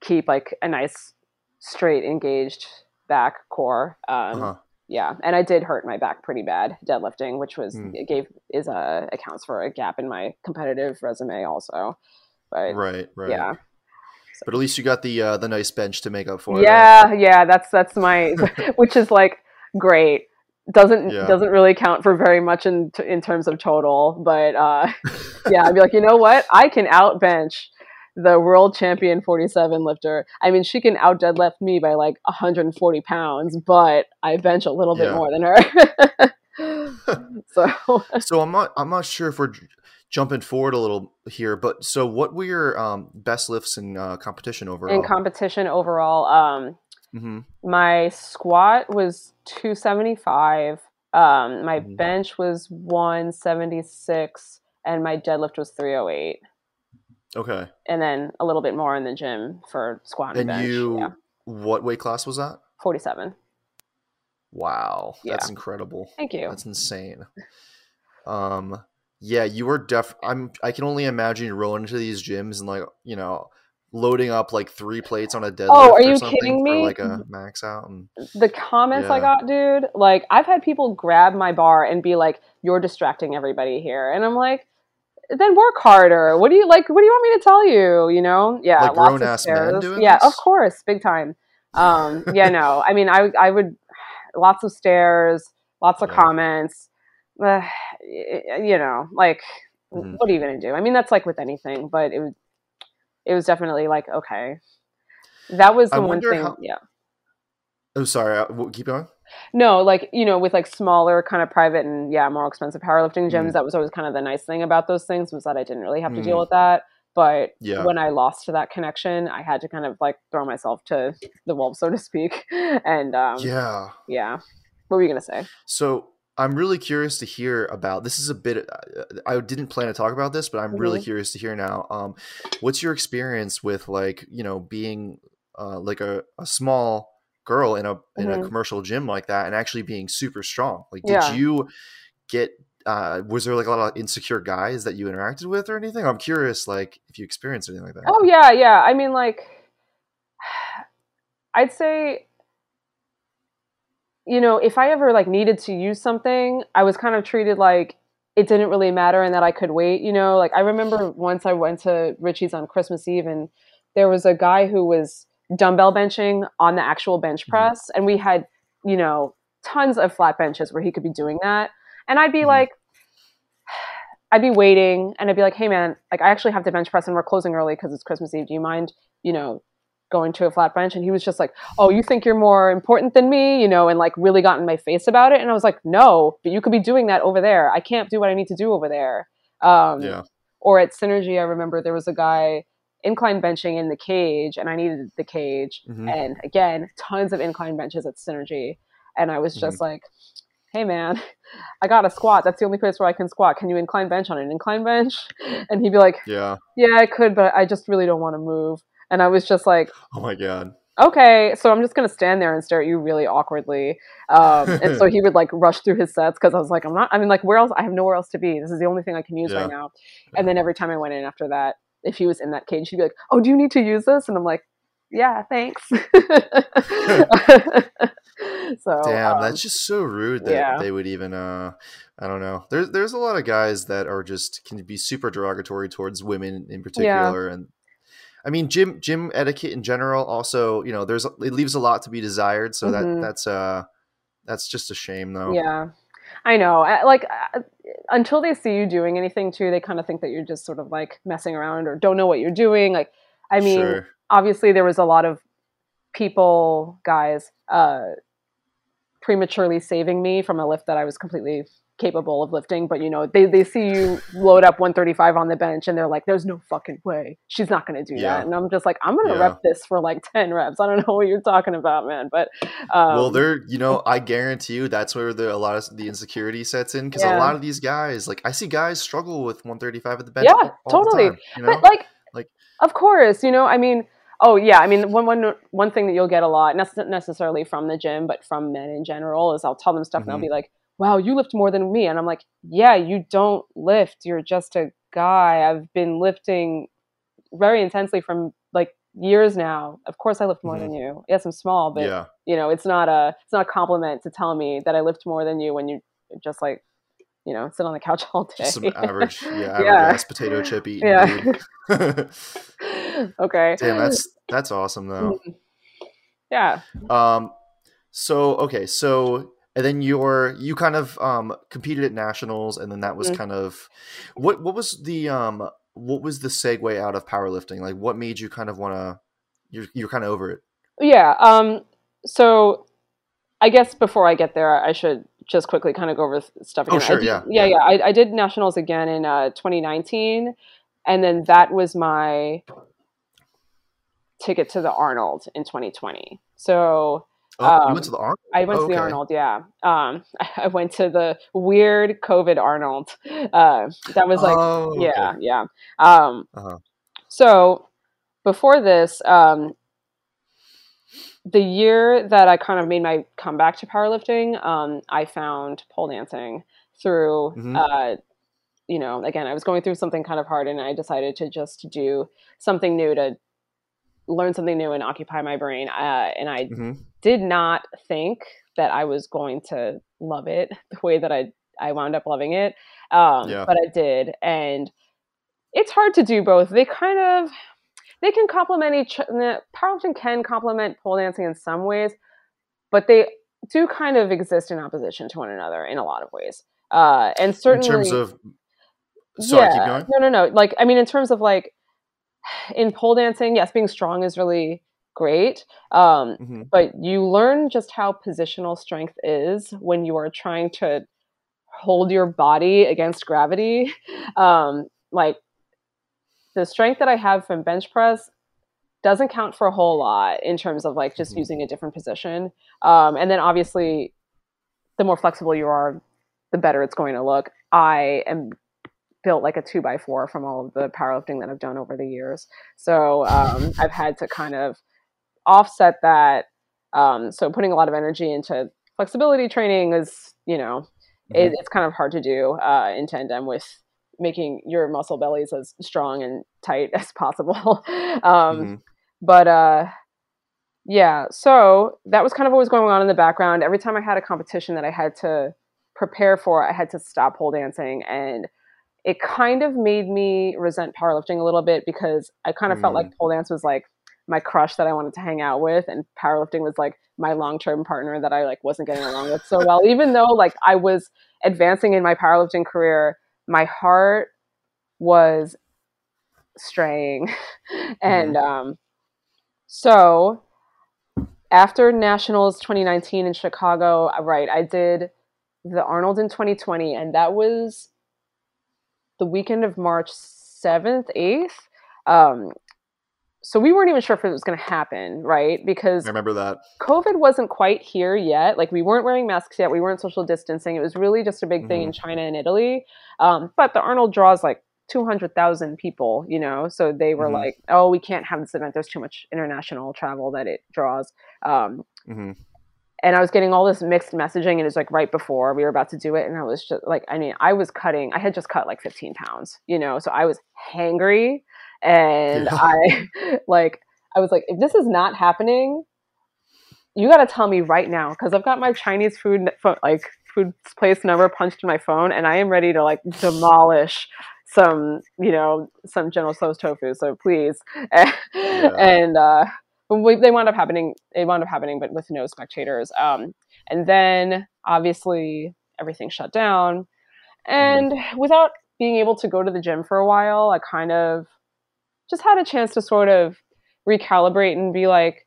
keep like a nice, straight, engaged back core. Um, Uh-huh. Yeah, and I did hurt my back pretty bad deadlifting, which was Mm. it gave is a accounts for a gap in my competitive resume also. But Right, right. yeah, But at least you got the uh, the nice bench to make up for it. yeah, yeah. That's that's my, which is like great. Doesn't Yeah. doesn't really count for very much in in terms of total, but uh, yeah, I'd be like, you know what? I can out bench the world champion 47 lifter. I mean, she can out deadlift me by like 140 pounds, but I bench a little bit Yeah. more than her. so So I'm not I'm not sure if we're jumping forward a little here, but so what were your um, best lifts in uh, competition overall? in competition overall, um, hmm my squat was 275 um, my Mhm. bench was 176 and my deadlift was 308 Okay. and then a little bit more in the gym for squat and, And bench you, yeah, what weight class was that? 47 Wow, that's incredible. thank you That's insane. Um, yeah, you were def. I'm. I can only imagine you rolling into these gyms and like you know loading up like three plates on a deadlift. Oh, are or you something kidding me? like a max out and the comments I got, dude, like I've had people grab my bar and be like, "You're distracting everybody here," and I'm like, "Then work harder." What do you like? What do you want me to tell you? You know? Yeah, Like lots of stairs. yeah, of course, big time. Um, yeah, no, I mean, I I would lots of stairs, lots of Yeah. comments. Uh, you know, like Mhm. what are you gonna do? I mean, that's like with anything, but it was it was definitely like okay. That was I the one thing. how- yeah. oh, sorry. uh, Keep going. No, like you know, with like smaller kind of private and yeah, more expensive powerlifting gyms, Mm. that was always kind of the nice thing about those things was that I didn't really have to deal Mm. with that. But Yeah. when I lost to that connection, I had to kind of like throw myself to the wolves, so to speak. And um, yeah. yeah. what were you gonna say? So I'm really curious to hear about. This is a bit. uh, I didn't plan to talk about this, but I'm really Mhm. curious to hear now. Um, what's your experience with like you know being uh, like a, a small girl in a in a Mhm. commercial gym like that and actually being super strong? Like, did Yeah. you get? Uh, was there like a lot of insecure guys that you interacted with or anything? I'm curious, like if you experienced anything like that. Oh yeah, yeah. I mean, like, I'd say, you know, if I ever like needed to use something, I was kind of treated like it didn't really matter and that I could wait. You know, like I remember once I went to Richie's on Christmas Eve and there was a guy who was dumbbell benching on the actual bench Mhm. press, and we had, you know, tons of flat benches where he could be doing that, and I'd be Mhm. like. I'd be waiting and I'd be like, hey man, like I actually have to bench press and we're closing early because it's Christmas Eve. Do you mind, you know, going to a flat bench? And he was just like, oh, you think you're more important than me, you know, and like really got in my face about it. And I was like, no, but you could be doing that over there. I can't do what I need to do over there. Um, Yeah. Or at Synergy, I remember there was a guy incline benching in the cage and I needed the cage. Mhm. And again, tons of incline benches at Synergy. And I was just like, hey man, I got a squat. That's the only place where I can squat. Can you incline bench on an incline bench? And he'd be like, Yeah. yeah, I could, but I just really don't want to move. And I was just like, Oh my god. okay, so I'm just gonna stand there and stare at you really awkwardly. Um, and so he would like rush through his sets because I was like, I'm not. I mean, like, where else? I have nowhere else to be. This is the only thing I can use Yeah. right now. And then every time I went in after that, if he was in that cage, he'd be like, oh, do you need to use this? And I'm like, yeah, thanks. so Damn, um, that's just so rude that yeah. they would even uh I don't know. There's there's a lot of guys that are just can be super derogatory towards women in particular and I mean gym gym etiquette in general also, you know, there's it leaves a lot to be desired, so Mhm. that that's uh that's just a shame though. Yeah, I know. I- Like uh, until they see you doing anything too, they kind of think that you're just sort of like messing around or don't know what you're doing. Like, I mean, Sure. obviously there was a lot of people, guys, uh, prematurely saving me from a lift that I was completely capable of lifting, but you know, they, they see you load up 135 on the bench and they're like, there's no fucking way she's not going to do Yeah. that. And I'm just like, I'm going to Yeah. rep this for like 10 reps. I don't know what you're talking about, man. But, um, well, they're you know I guarantee you that's where the a lot of the insecurity sets in because Yeah. a lot of these guys like I see guys struggle with 135 at the bench. Yeah, all- all the totally. time, you know? but like, Like- of course, you know, I mean, oh yeah, I mean, one, one, one thing that you'll get a lot, not necessarily from the gym, but from men in general is I'll tell them stuff and Mhm. they'll be like, wow, you lift more than me. And I'm like, yeah, you don't lift. You're just a guy. I've been lifting very intensely from like years now. Of course I lift more Mhm. than you. Yes, I'm small, but yeah, you know, it's not a it's not a compliment to tell me that I lift more than you when you just like, you know, sit on the couch all day. some average, yeah, average Yeah. ass potato chip eating. Yeah. okay. Damn, that's that's awesome though. Mm. Yeah. Um, so okay, so and then you're you kind of um competed at nationals, and then that was Mhm. kind of what what was the um what was the segue out of powerlifting? Like, what made you kind of want to? You're you're kind of over it. Yeah. Um, so I guess before I get there, I should just quickly kind of go over stuff Oh, again. I sure, did- yeah, Yeah. yeah. Yeah. I, I did nationals again in uh, 2019. And then that was my ticket to the Arnold in 2020. So Oh, you Um, went to the Arnold. I went Oh, to the okay. Arnold, yeah. Um, I went to the weird COVID Arnold. Uh, that was like, oh, okay. yeah, yeah. Um, Uh-huh. so before this, um, the year that I kind of made my comeback to powerlifting, um, I found pole dancing through, Mhm. uh, you know, again, I was going through something kind of hard and I decided to just do something new to learn something new and occupy my brain. Uh, and I hmm did not think that I was going to love it the way that I I wound up loving it. Um, Yeah. But I did, and it's hard to do both. They kind of they can complement each. Powerlifting can complement pole dancing in some ways, but they do kind of exist in opposition to one another in a lot of ways. Uh, and In certainly, terms of, sorry, keep going. no, no, no. Like, I mean, in terms of like in pole dancing, yes, being strong is really great. Um, hmm but you learn just how positional strength is when you are trying to hold your body against gravity. Um, like the strength that I have from bench press doesn't count for a whole lot in terms of like just Mhm. using a different position. Um, and then obviously, the more flexible you are, the better it's going to look. I am built like a two by four from all of the powerlifting that I've done over the years. So um, I've had to kind of offset that. Um, so putting a lot of energy into flexibility training is, you know, Mm-hmm. it's kind of hard to do uh, in tandem with making your muscle bellies as strong and tight as possible. um, Mhm. but uh, yeah, so that was kind of what was going on in the background. Every time I had a competition that I had to prepare for, I had to stop pole dancing, and it kind of made me resent powerlifting a little bit because I kind of felt Mm. like pole dance was like my crush that I wanted to hang out with, and powerlifting was like my long term partner that I like wasn't getting along with so well. Even though like I was advancing in my powerlifting career, my heart was straying, and um, so after Nationals 2019 in Chicago, uh, right, I did the Arnold in 2020, and that was the weekend of March 7th, 8th. Um, so we weren't even sure if it was going to happen, right? Because I remember that. COVID wasn't quite here yet. Like we weren't wearing masks yet. We weren't social distancing. It was really just a big thing in China and Italy. Um, but the Arnold draws like 200,000 people, you know? So they were Mhm. like, oh, we can't have this event. There's too much international travel that it draws. Um, hmm and I was getting all this mixed messaging, and it was like right before we were about to do it, and I was just like, I mean, I was cutting, I had just cut like 15 pounds, you know, so I was hangry, and Yeah. I like, I was like, if this is not happening, you got to tell me right now, because I've got my Chinese food like food place number punched in my phone, and I am ready to like demolish some, you know, some General Tso's tofu. So please, and uh, but we, they wound up happening. It wound up happening, but with no spectators. Um, and then obviously everything shut down, and without being able to go to the gym for a while, I kind of just had a chance to sort of recalibrate and be like,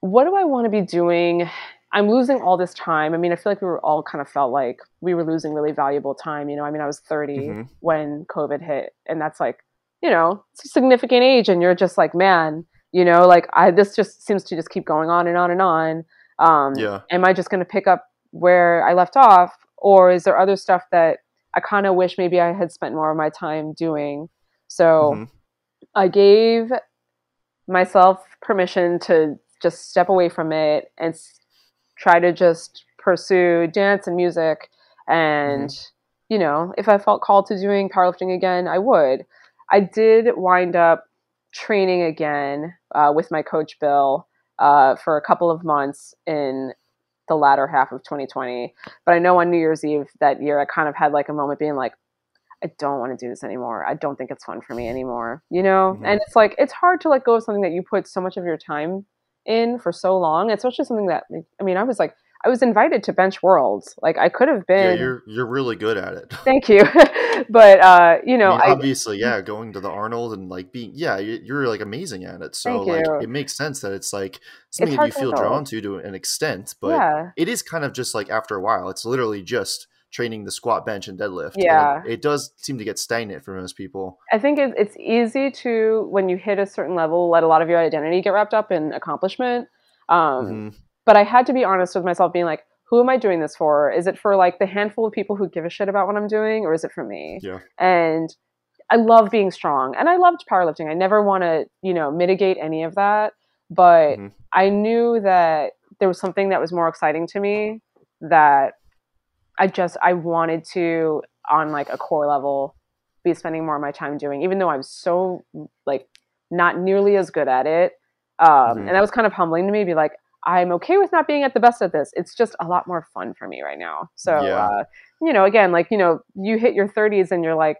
what do I want to be doing I'm losing all this time. I mean, I feel like we were all kind of felt like we were losing really valuable time. You know, I mean, I was 30 Mhm. when COVID hit, and that's like, you know, it's a significant age, and you're just like, man, you know, like I this just seems to just keep going on and on and on. Um, Yeah. Am I just going to pick up where I left off, or is there other stuff that I kind of wish maybe I had spent more of my time doing? So Mhm. I gave myself permission to just step away from it and s- try to just pursue dance and music. And, you know, if I felt called to doing powerlifting again, I would. I did wind up training again uh, with my coach, Bill, uh, for a couple of months in the latter half of 2020. But I know on New Year's Eve that year, I kind of had like a moment being like, I don't want to do this anymore. I don't think it's fun for me anymore. You know? Mhm. And it's like it's hard to let go of something that you put so much of your time in for so long, especially something that I mean, I was like I was invited to Bench Worlds. Like I could have been. Yeah, you're you're really good at it. Thank you. but uh, you know, I mean, I, obviously, yeah, going to the Arnold and like being, yeah, you- you're like amazing at it. So like, you. it makes sense that it's like something that you feel drawn to to an extent, but yeah. it is kind of just like after a while, it's literally just training the squat, bench, and deadlift. Yeah. it, it does seem to get stagnant for most people. I think it, it's easy to when you hit a certain level, let a lot of your identity get wrapped up in accomplishment. Um, Mhm. but I had to be honest with myself, being like, who am I doing this for? Is it for like the handful of people who give a shit about what I'm doing, or is it for me? Yeah. And I love being strong, and I loved powerlifting. I never want to, you know, mitigate any of that. But Mhm. I knew that there was something that was more exciting to me that I just I wanted to on like a core level be spending more of my time doing, even though I'm so like not nearly as good at it. Um, Mhm. And that was kind of humbling to me. Be like, I'm okay with not being at the best at this. It's just a lot more fun for me right now. So, Yeah. uh, you know, again, like you know, you hit your 30s and you're like,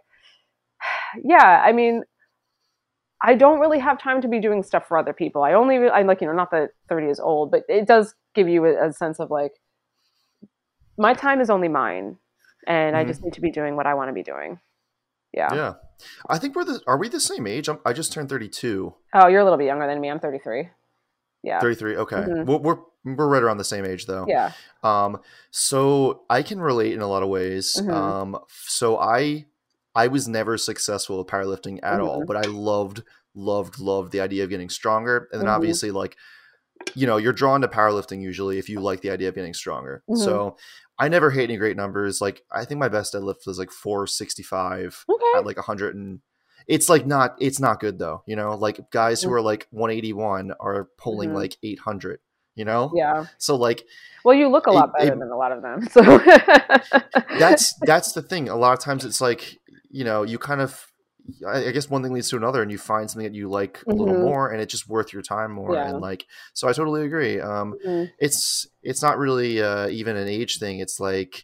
yeah. I mean, I don't really have time to be doing stuff for other people. I only, re- I like, you know, not that 30 is old, but it does give you a, a sense of like, my time is only mine, and I Mhm. just need to be doing what I want to be doing. Yeah. Yeah, I think we're the. Are we the same age? I'm, I just turned 32. Oh, you're a little bit younger than me. I'm 33. Yeah. 33. Okay, Mhm. we're, we're we're right around the same age though. Yeah. Um, so I can relate in a lot of ways. Mhm. Um, so I I was never successful with powerlifting at all, Mhm. but I loved loved loved the idea of getting stronger, and then Mhm. obviously like you know you're drawn to powerlifting usually if you like the idea of getting stronger. Mhm. So I never hit any great numbers. Like I think my best deadlift was like 465 Okay. at like 100 and it's like not it's not good though you know like guys who Mhm. are like 181 are pulling Mhm. like 800 you know Yeah. so like Well, you look a lot It- better it- than a lot of them. So that's that's the thing a lot of times it's like you know you kind of I I guess one thing leads to another, and you find something that you like a little Mhm. more, and it's just worth your time more. Yeah. And like, so I totally agree. Um, Mhm. it's it's not really uh, even an age thing. It's like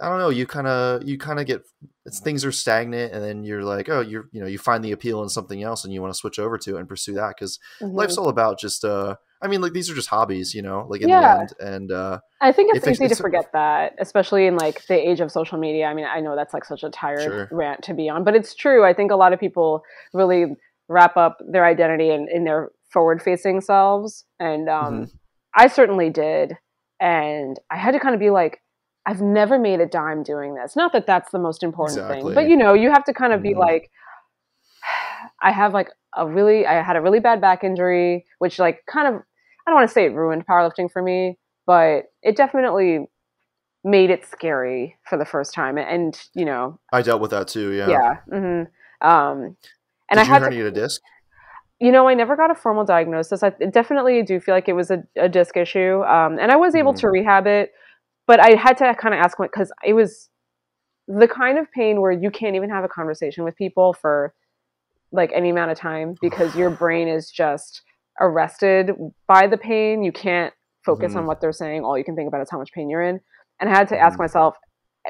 I don't know. You kind of you kind of get it's, things are stagnant, and then you're like, oh, you're you know you find the appeal in something else, and you want to switch over to it and pursue that because Mhm. life's all about just. uh I mean, like these are just hobbies, you know. Like in Yeah. the end, and uh, I think it's if it's- easy to forget that, especially in like the age of social media. I mean, I know that's like such a tired Sure. rant to be on, but it's true. I think a lot of people really wrap up their identity in, in their forward-facing selves, and um, Mm-hmm. I certainly did. And I had to kind of be like, I've never made a dime doing this. Not that that's the most important thing, but you know, you have to kind of be Mhm. like, I have like a really, I had a really bad back injury, which like kind of, I don't want to say it ruined powerlifting for me, but it definitely made it scary for the first time. And you know, I dealt with that too. Yeah. yeah. hmm Um, and Did I you had to herniate a disc? you know, I never got a formal diagnosis. I definitely do feel like it was a, a disc issue, um, and I was able Mhm. to rehab it, but I had to kind of ask because it was the kind of pain where you can't even have a conversation with people for like any amount of time because your brain is just arrested by the pain. You can't focus on Mhm. what they're saying. All you can think about is how much pain you're in. And I had to ask Mhm. myself,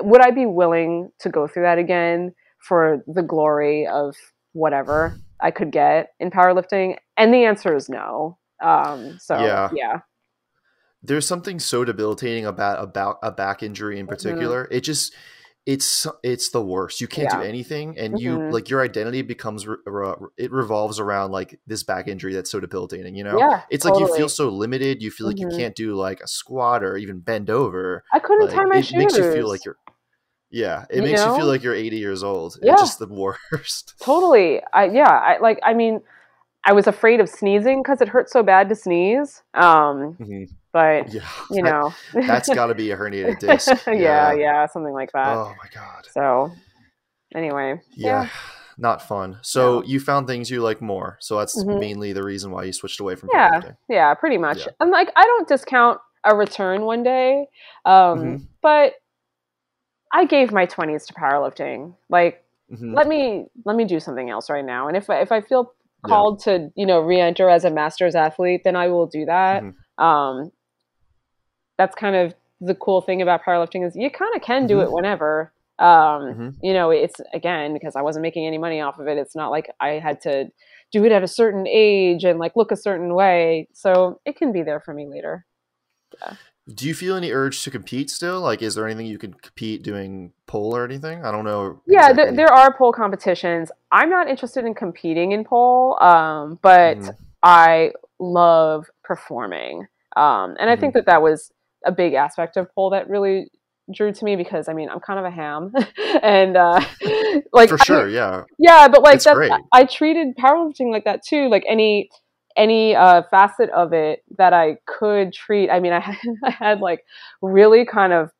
would I be willing to go through that again for the glory of whatever I could get in powerlifting? And the answer is no. Um, so Yeah. yeah, there's something so debilitating about about a back injury in particular. It just it's it's the worst. You can't Yeah. do anything, and you Mhm. like your identity becomes re- re- it revolves around like this back injury that's so debilitating. You know, Yeah, it's like you feel so limited. You feel like Mhm. you can't do like a squat or even bend over. I couldn't Like, tie my it shoes. makes you feel like you're. Yeah, it You makes you feel like you're 80 years old. Yeah. It's just the worst. totally. I yeah. I like. I mean, I was afraid of sneezing because it hurt so bad to sneeze. Um, Mhm. but Yeah, you know, that's got to be a herniated disc. yeah, yeah, something like that. Oh my god. So, anyway, Yeah. yeah, Not fun. So you found things you like more. So that's Mhm. mainly the reason why you switched away from Yeah. powerlifting. yeah, pretty much. Yeah. And like, I don't discount a return one day, um, Mhm. but I gave my twenties to powerlifting. Like, Mhm. let me let me do something else right now. And if I, if I feel Yeah. called to you know re-enter as a masters athlete, then I will do that. Mhm. Um, that's kind of the cool thing about powerlifting is you kind of can do Mhm. it whenever. Um, Mhm. You know, it's again because I wasn't making any money off of it. It's not like I had to do it at a certain age and like look a certain way. So it can be there for me later. Do you feel any urge to compete still? Like, is there anything you can compete doing pole or anything? I don't know. Yeah, there, exactly. there are pole competitions. I'm not interested in competing in pole, um, but Mhm. I love performing. Um, and I Mhm. think that that was a big aspect of pole that really drew to me because I mean I'm kind of a ham, and uh, like For I- sure, yeah. yeah, but like It's that's great. I treated powerlifting like that too. Like any any uh, facet of it that I could treat. I mean, I had, I had like really kind of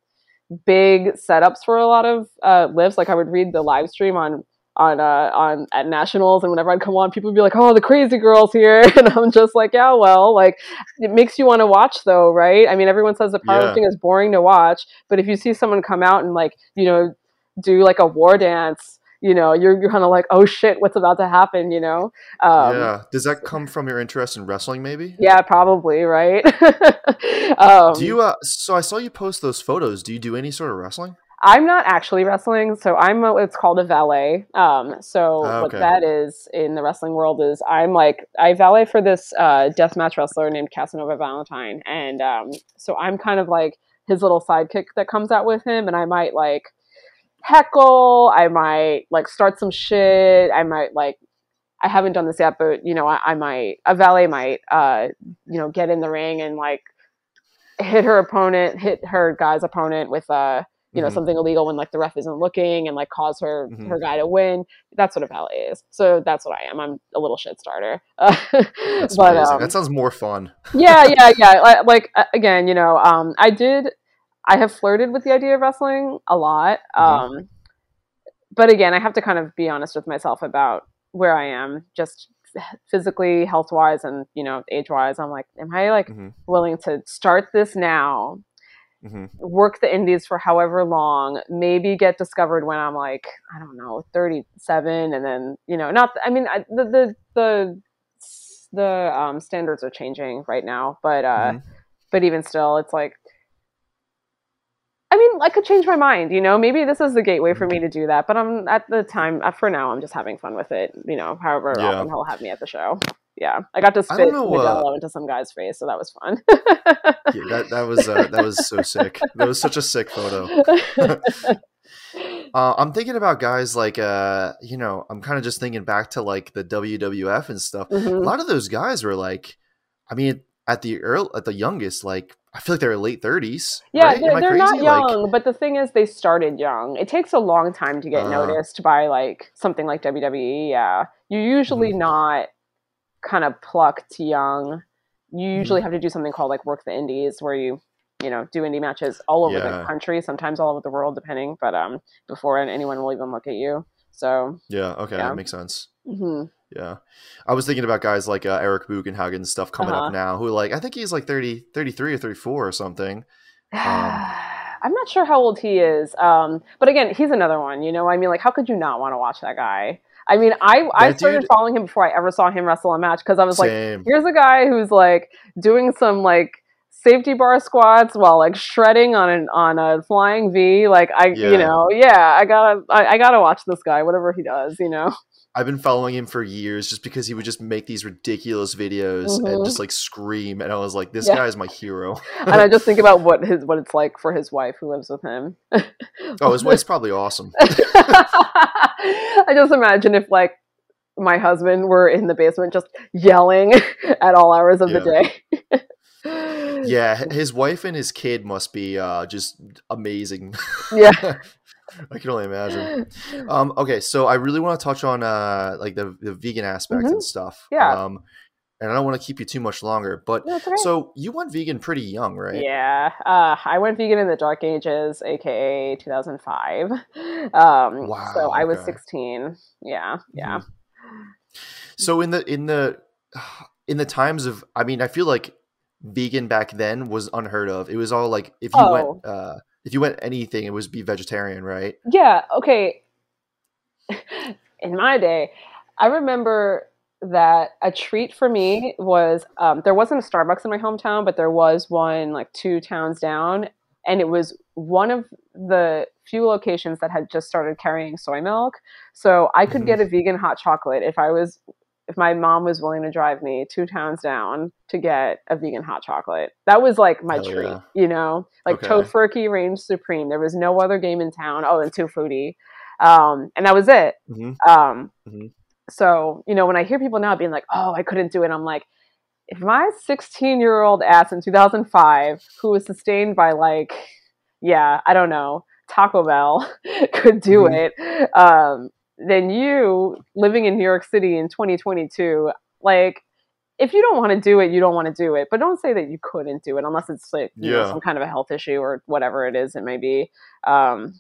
big setups for a lot of uh, lifts. Like I would read the live stream on on uh, on at nationals, and whenever I'd come on, people would be like, "Oh, the crazy girls here," and I'm just like, "Yeah, well, like it makes you want to watch, though, right? I mean, everyone says Yeah. powerlifting is boring to watch, but if you see someone come out and like you know do like a war dance." You know, you're, you're kind of like, oh shit, what's about to happen? You know, um, yeah. Does that come from your interest in wrestling, maybe? yeah, probably, right? um, Do you? Uh, so I saw you post those photos. Do you do any sort of wrestling? I'm not actually wrestling, so I'm a, it's called a valet. Um, so Ah, what that is in the wrestling world is I'm like I valet for this uh, deathmatch wrestler named Casanova Valentine, and um, so I'm kind of like his little sidekick that comes out with him, and I might like heckle, I might like start some shit, I might like. I haven't done this yet, but you know, I, I might a valet might, uh, you know, get in the ring and like hit her opponent, hit her guy's opponent with uh, you know Mhm. something illegal when like the ref isn't looking and like cause her Mhm. her guy to win that's what a valet is so that's what i am i'm a little shit starter That's but um, that sounds more fun. yeah yeah yeah li- like uh, again you know um i did i have flirted with the idea of wrestling a lot Mhm. um but again i have to kind of be honest with myself about where i am just physically health wise and you know age wise i'm like am i like mm-hmm. willing to start this now hmm work the indies for however long maybe get discovered when i'm like i don't know 37 and then you know not i mean I, the the the the um, standards are changing right now but uh Mhm. but even still it's like i mean i could change my mind you know maybe this is the gateway for me to do that but i'm at the time uh, for now i'm just having fun with it you know however Yeah. often he'll have me at the show yeah i got to spit don't uh, into some guy's face so that was fun Yeah, that that was uh, that was so sick. That was such a sick photo. Uh, I'm thinking about guys like, uh, you know, I'm kind of just thinking back to like the WWF and stuff. A Mhm. lot of those guys were like, I mean, at the early, at the youngest, like I feel like they're late 30s. Yeah, right? they're, they're not Like, young, but the thing is, they started young. It takes a long time to get Uh. noticed by like something like WWE. Yeah, you're usually Mhm. not kind of plucked young. You Mm-hmm. usually have to do something called like work the indies, where you you know do indie matches all over Yeah. the country, sometimes all over the world, depending. But um, before anyone will even look at you. So yeah, okay, Yeah. that makes sense. mhm. Yeah. I was thinking about guys like uh, Eric Bugenhagen and stuff coming Uh-huh. up now who like I think he's like 30 33 or 34 or something. Um, I'm not sure how old he is. Um, but again, he's another one. You know, I mean, like, how could you not want to watch that guy? I mean, I I started dude- following him before I ever saw him wrestle a match because I was like, here's a guy who's like doing some like safety bar squats while like shredding on an on a flying V. Like I, Yeah. you know, yeah, I gotta I, I gotta watch this guy, whatever he does. You know, I've been following him for years just because he would just make these ridiculous videos and Mhm. just like scream, and I was like, this Yeah. guy is my hero. and I just think about what his what it's like for his wife who lives with him. oh, his wife's probably awesome. I just imagine if like my husband were in the basement just yelling at all hours of the day. Yeah, his wife and his kid must be uh, just amazing. Yeah. I can only imagine. Um, okay, so I really want to touch on uh, like the, the vegan aspect Mhm. and stuff. Yeah. Um, and I don't want to keep you too much longer, but No, okay. so you went vegan pretty young, right? Yeah, uh, I went vegan in the dark ages, aka 2005. Um, Wow, So I was okay. 16. Yeah, yeah. Mhm. So in the in the in the times of, I mean, I feel like vegan back then was unheard of. It was all like if you Oh. went uh, if you went anything, it was be vegetarian, right? Yeah, okay. In my day, I remember that a treat for me was um, there wasn't a Starbucks in my hometown, but there was one like two towns down, and it was one of the few locations that had just started carrying soy milk. So I could Mhm. get a vegan hot chocolate if I was if my mom was willing to drive me two towns down to get a vegan hot chocolate. That was like my Hell treat, yeah. you know, like Okay. Tofurky Range Supreme. There was no other game in town. Oh, and Tofutti, um, and that was it. Mhm. Um, Mhm. So you know, when I hear people now being like, "Oh, I couldn't do it," I'm like, if my 16 year old ass in 2005, who was sustained by like, yeah, I don't know, Taco Bell, could do Mhm. it, um, then you living in New York City in 2022, like. If you don't want to do it, you don't want to do it. But don't say that you couldn't do it unless it's like you know, some kind of a health issue or whatever it is it may be. Um,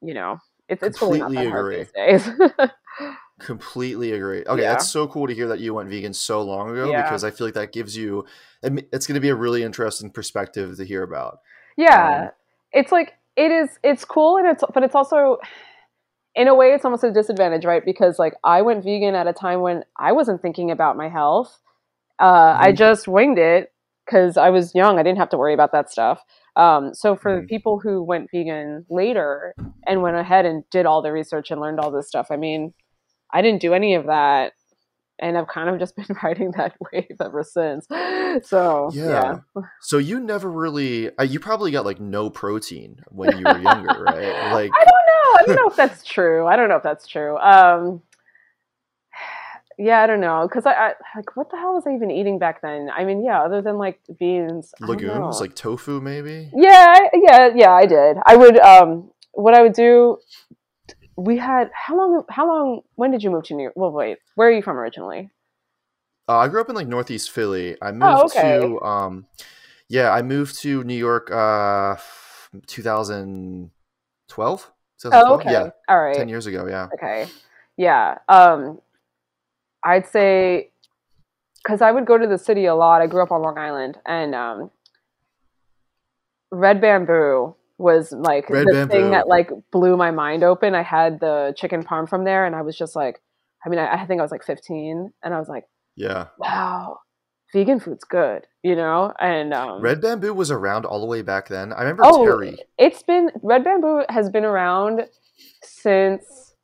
you know, it's it's really not Completely that hard agree. these days. Completely agree. Okay, Yeah. that's so cool to hear that you went vegan so long ago Yeah. because I feel like that gives you it's going to be a really interesting perspective to hear about. Yeah, Um, it's like it is. It's cool, and it's but it's also, in a way, it's almost a disadvantage, right? Because like I went vegan at a time when I wasn't thinking about my health. Uh, I Mhm. just winged it because I was young. I didn't have to worry about that stuff. Um, so for the Mhm. people who went vegan later and went ahead and did all the research and learned all this stuff, I mean, I didn't do any of that. And I've kind of just been riding that wave ever since. So Yeah. yeah. So you never really uh, you probably got like no protein when you were younger, right? Like I don't know. I don't know if that's true. I don't know if that's true. Um, yeah, I don't know because I, I like what the hell was I even eating back then? I mean, yeah, other than like beans, legumes, like tofu maybe? yeah, yeah, yeah. I did. I would. Um, what I would do. We had how long? How long? When did you move to New York? Well, wait. Where are you from originally? Uh, I grew up in like Northeast Philly. I moved Oh, okay. to um yeah, I moved to New York uh 2012? Oh, okay. Yeah, All right. 10 years ago, yeah. Okay. Yeah. Um, I'd say because I would go to the city a lot. I grew up on Long Island, and um, Red Bamboo was like Red the Bamboo. thing that like blew my mind open. I had the chicken parm from there, and I was just like, I mean, I, I think I was like 15, and I was like, Yeah. wow, vegan food's good, you know? And um, Red Bamboo was around all the way back then. I remember Oh, Terry. it's been Red Bamboo has been around since.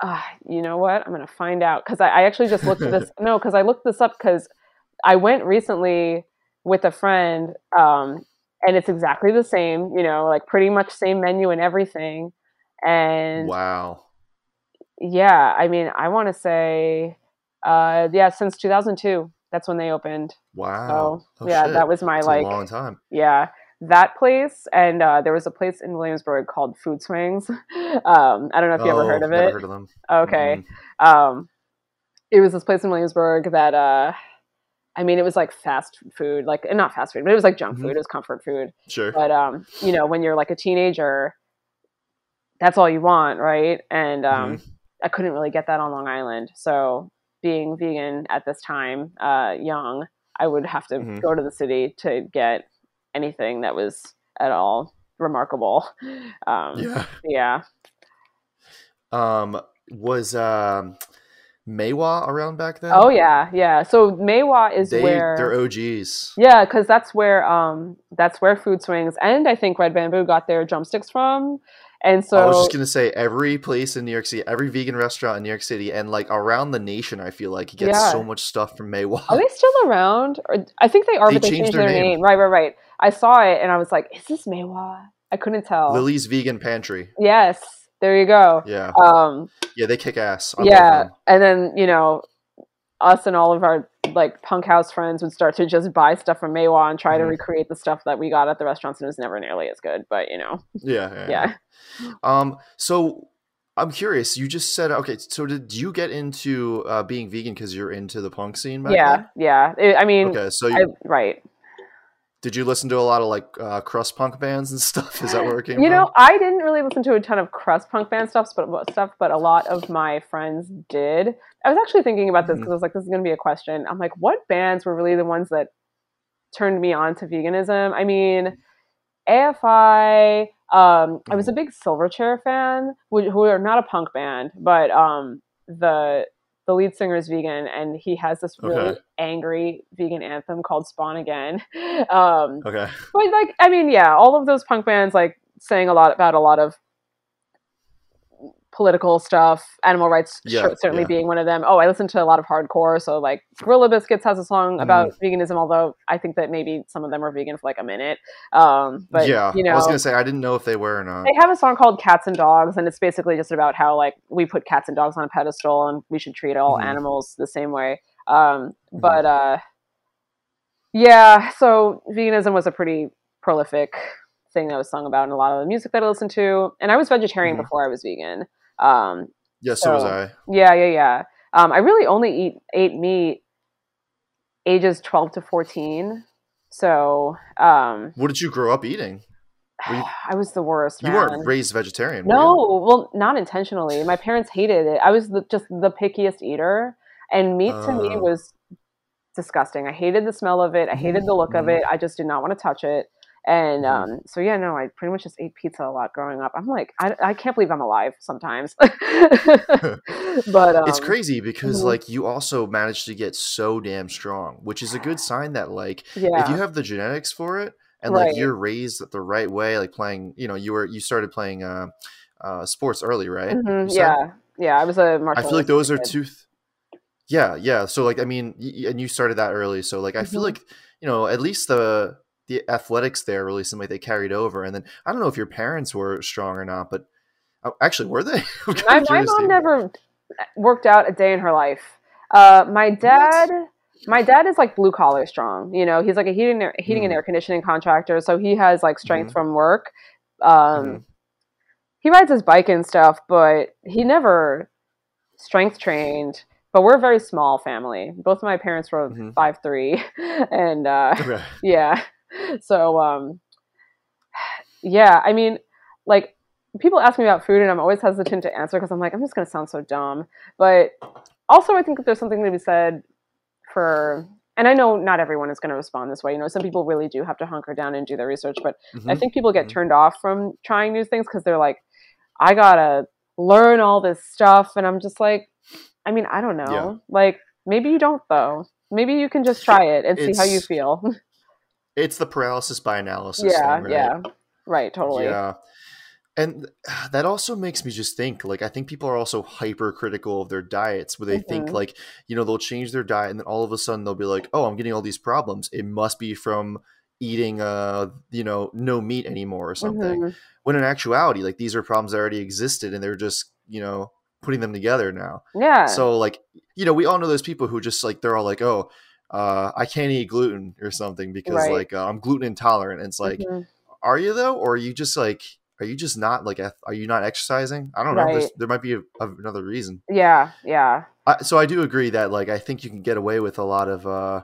Uh, you know what? I'm gonna find out because I, I actually just looked at this. no, because I looked this up because I went recently with a friend, um, and it's exactly the same. You know, like pretty much same menu and everything. And Wow. Yeah, I mean, I want to say, uh, yeah, since 2002, that's when they opened. Wow. So Oh, yeah, shit. that was my It's like a long time. yeah that place and uh, there was a place in williamsburg called Foodswings um, i don't know if you ever heard Oh, of never it heard of them. okay Mm. um, it was this place in williamsburg that uh, i mean it was like fast food like not fast food but it was like junk Mhm. food it was comfort food Sure. but um, you know when you're like a teenager that's all you want right and um, Mm-hmm. I couldn't really get that on long island so being vegan at this time uh, young i would have to Mhm. go to the city to get anything that was at all remarkable um, yeah. yeah Um was um May Wah around back then? oh yeah yeah so May Wah is They where they're OGs. Yeah, because that's where um that's where Foodswings and I think Red Bamboo got their drumsticks from. And so I was just gonna say every place in New York City, every vegan restaurant in New York City, and like around the nation, I feel like gets Yeah. so much stuff from May Wah. are they still around? Or I think they are, They but they changed changed their their name. name. Right, right, right. I saw it and I was like, is this May Wah? I couldn't tell. Lily's Vegan Pantry. Yes, there you go. Yeah, Um, yeah, they kick ass. I yeah, and then you know, us and all of our like punk house friends would start to just buy stuff from May Wah and try to Mhm. recreate the stuff that we got at the restaurants, and it was never nearly as good. But you know, yeah, yeah, yeah. Um, so I'm curious. You just said okay. So did you get into uh, being vegan because you're into the punk scene? Back yeah, yeah. It- I mean, Okay. So I, you, right. Did you listen to a lot of like uh, crust punk bands and stuff? Is that where it came You from? know, I didn't really listen to a ton of crust punk band stuff, but stuff, but a lot of my friends did. I was actually thinking about this because I was like, this is going to be a question. I'm like, what bands were really the ones that turned me on to veganism? I mean, AFI. Um, I was a big Silverchair fan, who, who are not a punk band, but um, the the lead singer is vegan, and he has this really Okay. angry vegan anthem called "Spawn Again." Um, Okay. but like, I mean, yeah, all of those punk bands like saying a lot about a lot of political stuff. Animal rights Yeah, cer- certainly yeah. being one of them. Oh, I listen to a lot of hardcore. So like, Gorilla Biscuits has a song Mm-hmm. about veganism, although I think that maybe some of them are vegan for like a minute. Um, but yeah, you know, I was gonna say I didn't know if they were or not. they have a song called Cats and Dogs, and it's basically just about how like we put cats and dogs on a pedestal and we should treat all Mhm. animals the same way. Um, Mhm. But uh, yeah, so veganism was a pretty prolific thing that was sung about in a lot of the music that I listened to, and I was vegetarian Mhm. before I was vegan. Um, Yeah, so was I. yeah, yeah, yeah. Um, I really only eat ate meat ages twelve to fourteen. So um, What did you grow up eating? You- I was the worst. You man. weren't raised vegetarian. No, well, not intentionally. My parents hated it. I was the, just the pickiest eater, and meat to me Oh. was disgusting. I hated the smell of it. I hated the look of Mhm. it. I just did not want to touch it. And Mhm. um, so yeah, no, I pretty much just ate pizza a lot growing up. I'm like, I, I can't believe I'm alive sometimes. but um, it's crazy because mhm. like you also managed to get so damn strong, which is a good sign that like Yeah, if you have the genetics for it and Right. like you're raised the right way, like playing, you know, you were you started playing uh, uh, sports early, right? Mhm, yeah, yeah. I was a martial. I feel like those are kid. two. Th- yeah, yeah. So like, I mean, y- and you started that early, so like, I feel Mhm. like you know, at least the the athletics there really seemed like they carried over. And then I don't know if your parents were strong or not, but oh, actually, were they? My, my mom never worked out a day in her life. Uh, my dad, my dad is like blue collar strong. You know, he's like a heating and- heating and Mhm. air conditioning contractor, so he has like strength Mhm. from work. Um, Mhm. He rides his bike and stuff, but he never strength trained. But we're a very small family. Both of my parents were Mhm. five three, and uh, yeah. So um yeah, I mean, like people ask me about food and I'm always hesitant to answer because I'm like, I'm just gonna sound so dumb. But also I think that there's something to be said for and I know not everyone is going to respond this way. You know, some people really do have to hunker down and do their research, but I Mhm. think people get Mhm. turned off from trying new things because they're like, I gotta learn all this stuff, and I'm just like, I mean, I don't know. Yeah. Like, maybe you don't though. Maybe you can just try it and see how you feel. It's the paralysis by analysis. yeah, thing, right? yeah, right, totally. Yeah. And that also makes me just think like I think people are also hypercritical of their diets where they think Mhm. like you know they'll change their diet and then all of a sudden they'll be like oh I'm getting all these problems it must be from eating uh you know no meat anymore or something Mhm. when in actuality like these are problems that already existed and they're just you know putting them together now Yeah. so like you know we all know those people who just like they're all like oh uh I can't eat gluten or something because Right. like uh, I'm gluten intolerant and it's like Mhm. are you though or are you just like are you just not like are you not exercising i don't know Right. there might be a, a- another reason yeah, yeah, I, so i do agree that like i think you can get away with a lot of uh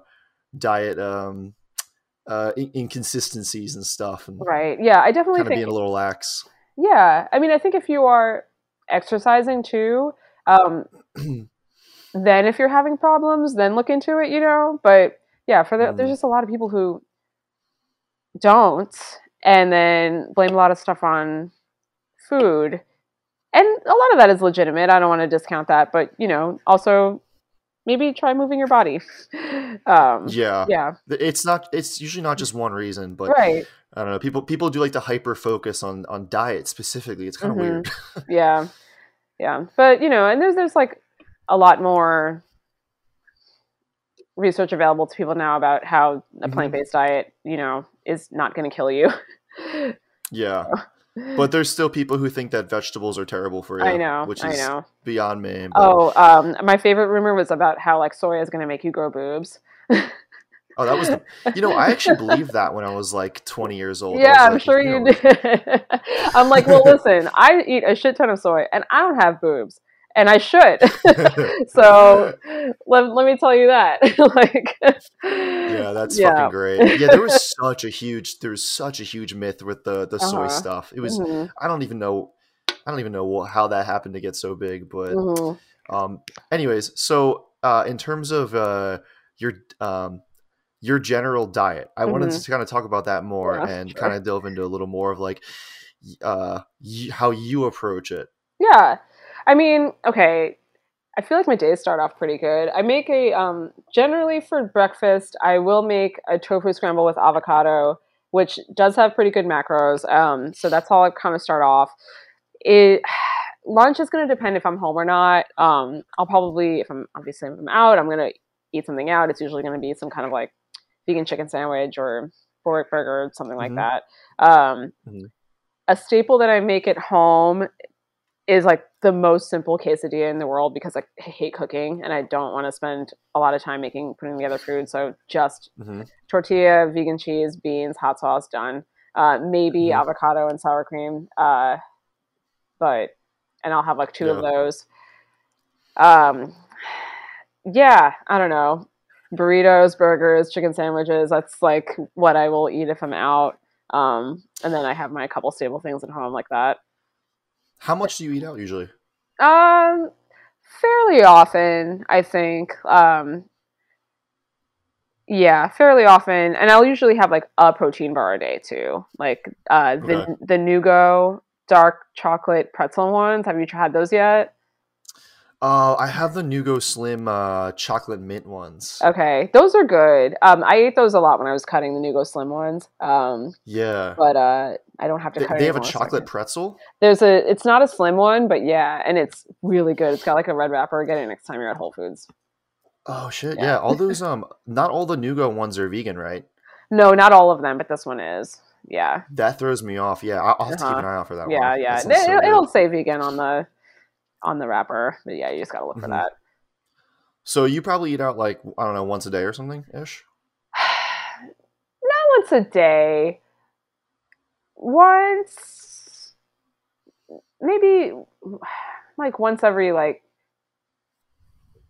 diet um uh in- inconsistencies and stuff and right. Yeah, I definitely kind of think. being a little lax Yeah, I mean, I think if you are exercising too, um, then if you're having problems, then look into it, you know. But yeah, for the, there's Mm. just a lot of people who don't, and then blame a lot of stuff on food, and a lot of that is legitimate. I don't want to discount that, but you know, also maybe try moving your body. um, yeah yeah, it's not it's usually not just one reason but right. I don't know. People people do like to hyper focus on on diet specifically. It's kind of Mhm. weird. yeah yeah but you know and there's there's like a lot more research available to people now about how a Mhm. plant-based diet you know is not going to kill you yeah. But there's still people who think that vegetables are terrible for you. i know which i is know beyond me. but- oh um my favorite rumor was about how like soy is going to make you grow boobs Oh, that was the, you know, I actually believed that when I was like 20 years old. Yeah i'm like, sure you you know, did i'm like well listen i eat a shit ton of soy and i don't have boobs and i should so let, let me tell you that like yeah, that's yeah. fucking great. Yeah, there was such a huge there was such a huge myth with the the soy Uh-huh. stuff. It was Mhm, I don't even know I don't even know how that happened to get so big, but mhm. um anyways, so uh in terms of uh your um your general diet, I wanted Mhm. to kind of talk about that more Yeah, and sure. kind of delve into a little more of like uh y- how you approach it. Yeah. I mean, okay. I feel like my days start off pretty good. I make a um generally for breakfast, I will make a tofu scramble with avocado, which does have pretty good macros. Um so that's how I kind of start off. It lunch is going to depend if I'm home or not. Um I'll probably if I'm obviously if I'm out, I'm going to eat something out. It's usually going to be some kind of like vegan chicken sandwich or pork burger, something like Mhm. that. Um Mhm. a staple that I make at home is like the most simple quesadilla in the world because I hate cooking and I don't want to spend a lot of time making putting together food. So just hmm tortilla, vegan cheese, beans, hot sauce, done. Uh, maybe Mhm. avocado and sour cream. Uh, but and I'll have like two of those. Um, yeah, I don't know. Burritos, burgers, chicken sandwiches. That's like what I will eat if I'm out. Um, and then I have my couple stable things at home like that. How much do you eat out usually? Um, fairly often, I think. Um, yeah, fairly often, and I'll usually have like a protein bar a day too, like uh, the Okay. the Nugo dark chocolate pretzel ones. Have you had those yet? Uh, I have the Nugo Slim uh, chocolate mint ones. Okay, those are good. Um, I ate those a lot when I was cutting the Nugo Slim ones. Um, yeah, but uh, I don't have to they, cut. they have a so chocolate pretzel. There's a. It's not a slim one, but yeah, and it's really good. It's got like a red wrapper. Get it next time you're at Whole Foods. Oh shit! Yeah. Yeah. all those um, not all the Nugo ones are vegan, right? No, not all of them, but this one is. Yeah, That throws me off. Yeah, I'll, I'll have to keep Uh-huh. an eye out for that yeah, one. yeah. So It, good. will say vegan on the on the wrapper, but yeah, you just gotta look for Mhm. that. So you probably eat out like I don't know once a day or something ish. Not once a day. Once, maybe like once every like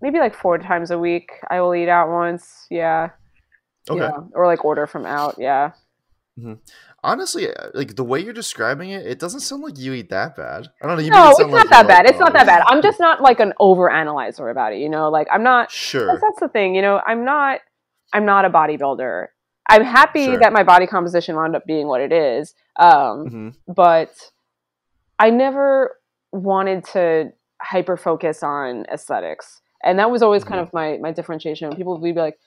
maybe like four times a week. I will eat out once. Yeah. Okay. Yeah. Or like order from out. Yeah. Honestly, uh, like the way you're describing it, it doesn't sound like you eat that bad. I don't know. You no, it's not like that bad. like, It's not "Oh, that bad. I'm just not like an over analyzer about it. You know, like I'm not. Sure. That's, that's the thing. You know, I'm not. I'm not a bodybuilder. I'm happy Sure. that my body composition wound up being what it is. Um, hmm but I never wanted to hyper focus on aesthetics. And that was always kind Mhm. of my my differentiation. When people would be like,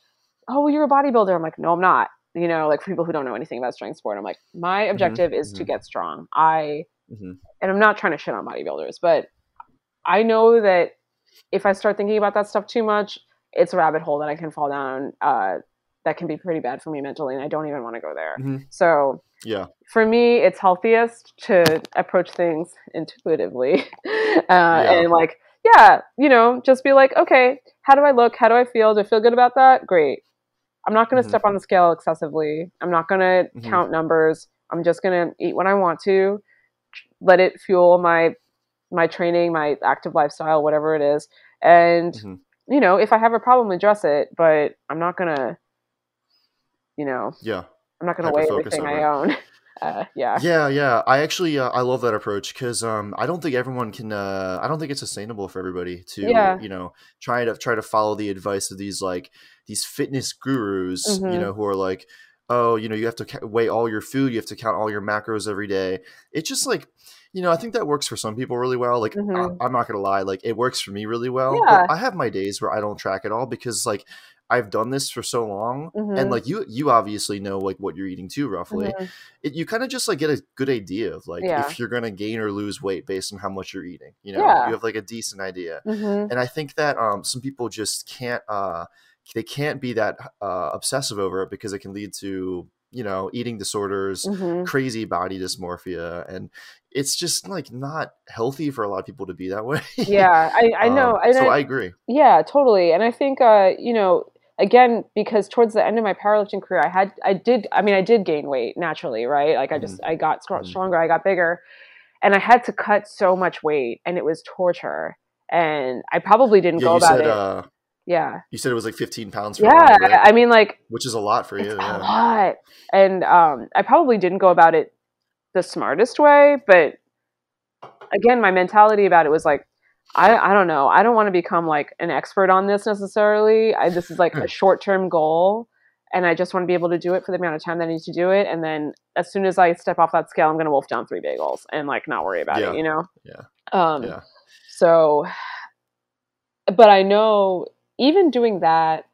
"Oh, well, you're a bodybuilder." I'm like, "No, I'm not." You know, like for people who don't know anything about strength sport, I'm like, my objective is to mhm. get strong. I hmm and I'm not trying to shit on bodybuilders, but I know that if I start thinking about that stuff too much, it's a rabbit hole that I can fall down. Uh, that can be pretty bad for me mentally, and I don't even want to go there. Mhm. So Yeah. for me, it's healthiest to approach things intuitively, uh, and like, yeah, you know, just be like, okay, how do I look? How do I feel? Do I feel good about that? Great. I'm not going to Mhm. step on the scale excessively. I'm not going to Mhm. count numbers. I'm just going to eat when I want to. Let it fuel my my training, my active lifestyle, whatever it is. And Mhm. you know, if I have a problem, address it. But I'm not going to, you know, Yeah. I'm not going to weigh everything I own. Uh, yeah. Yeah, yeah. I actually uh, I love that approach because um I don't think everyone can uh I don't think it's sustainable for everybody to Yeah. you know try to try to follow the advice of these like these fitness gurus you Mhm. know who are like oh you know you have to weigh all your food you have to count all your macros every day it's just like you know, I think that works for some people really well. Like, Mhm. I, I'm not gonna lie, like it works for me really well. Yeah. But I have my days where I don't track at all because like I've done this for so long, Mhm. and like you, you obviously know like what you're eating too, roughly. Mhm. It, you kind of just like get a good idea of like Yeah. if you're gonna gain or lose weight based on how much you're eating. You know, Yeah. you have like a decent idea. Mhm. And I think that um, some people just can't. Uh, they can't be that uh, obsessive over it because it can lead to you know eating disorders Mhm. crazy body dysmorphia and it's just like not healthy for a lot of people to be that way Yeah, I, I know. Um, and so I- i agree Yeah, totally. And I think uh, you know, again, because towards the end of my powerlifting career, I had I did I mean, I did gain weight naturally, right? Like I just I got Mhm. stronger, I got bigger. And I had to cut so much weight and it was torture. And I probably didn't yeah go you about said it. uh yeah. you said it was like 15 pounds for Yeah, right? I mean like which is a lot for you it's a yeah lot. And um I probably didn't go about it the smartest way, but again, my mentality about it was like I, I don't know. I don't want to become like an expert on this necessarily. I, this is like a short term goal, and I just want to be able to do it for the amount of time that I need to do it. And then as soon as I step off that scale, I'm going to wolf down three bagels and like not worry about Yeah. it. You know? Yeah. Um, yeah So, but I know even doing that,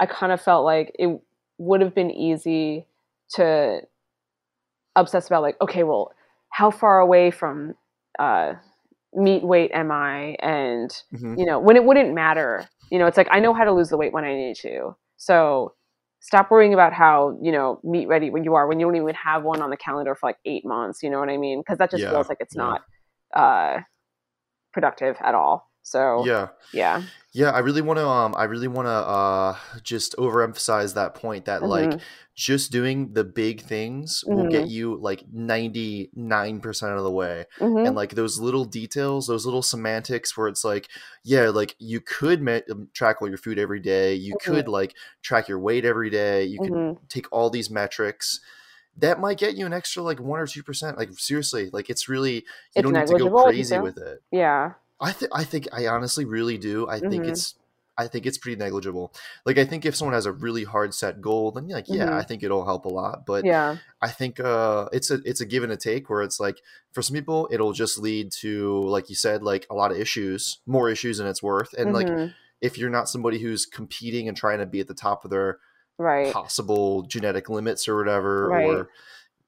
I kind of felt like it would have been easy to obsess about like, okay, well, how far away from uh, meet weight am I? And Mhm. you know, when it wouldn't matter. You know, it's like I know how to lose the weight when I need to. So stop worrying about how you know meet ready when you are when you don't even have one on the calendar for like eight months. You know what I mean? Because that just Yeah, feels like it's yeah. not uh, productive at all. So yeah yeah, yeah i really want to um i really want to uh just overemphasize that point that like Mhm. just doing the big things will Mhm. get you like 99% of the way Mhm. and like those little details those little semantics where it's like yeah like you could ma- um, track all your food every day you Mhm. could like track your weight every day you could Mhm. take all these metrics that might get you an extra like one or two percent like seriously like it's really you It's don't need to go crazy with it yeah, i think i think i honestly really do i think Mhm. it's I think it's pretty negligible. Like I think if someone has a really hard set goal, then like yeah, Mhm. I think it'll help a lot. But yeah, I think uh, it's a it's a give and a take where it's like for some people it'll just lead to like you said like a lot of issues, more issues than it's worth. And like Mhm. if you're not somebody who's competing and trying to be at the top of their right, possible genetic limits or whatever Right. or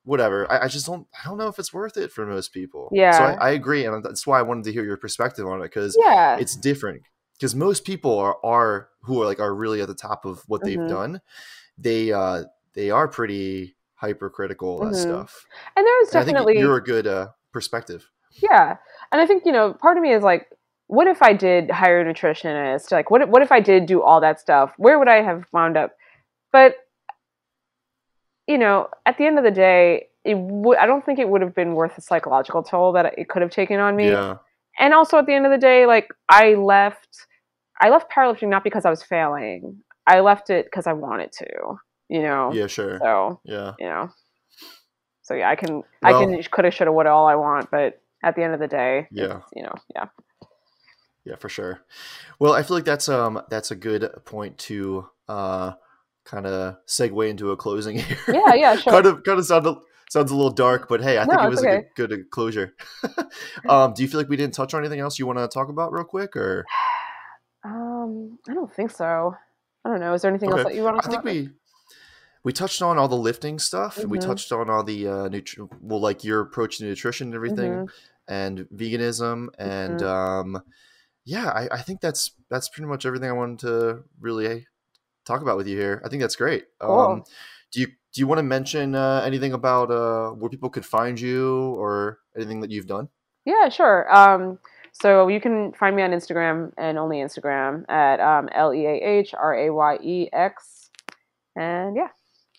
whatever, I, I just don't I don't know if it's worth it for most people. So Yeah. I, I agree, and that's why I wanted to hear your perspective on it because yeah, it's different because most people are, are who are like are really at the top of what they've Mhm. done they uh they are pretty hypercritical of that stuff and there is and i think definitely you're a good uh perspective Yeah. And I think, you know, part of me is like, what if I did hire a nutritionist? Like, what what if I did do all that stuff? Where would I have wound up? But, you know, at the end of the day, it would, I don't think it would have been worth the psychological toll that it could have taken on me. yeah And also at the end of the day, like, I left, I left powerlifting not because I was failing. I left it because I wanted to, you know? yeah sure So, yeah you know. So yeah, I can, I can, coulda, shoulda, woulda, all I want, but at the end of the day, Yeah. you know, yeah. yeah for sure well i feel like that's um that's a good point to uh kind of segue into a closing here Yeah, yeah, sure. kind of kind of sound a, sounds a little dark but hey i think No, it was it's a good, good closure um do you feel like we didn't touch on anything else you want to talk about real quick or Um, I don't think so. I don't know. Is there anything else that you want to I think we we touched on all the lifting stuff. and We Mhm. touched on all the uh, nutri- well, like your approach to nutrition and everything, Mhm. and veganism, and Mhm. um, yeah, I, I think that's that's pretty much everything I wanted to really talk about with you here. I think that's great. Cool. Um, do you do you want to mention uh, anything about uh, where people could find you or anything that you've done? Yeah, sure. Um, so you can find me on Instagram and only Instagram at um, L E A H R A Y E X. And yeah,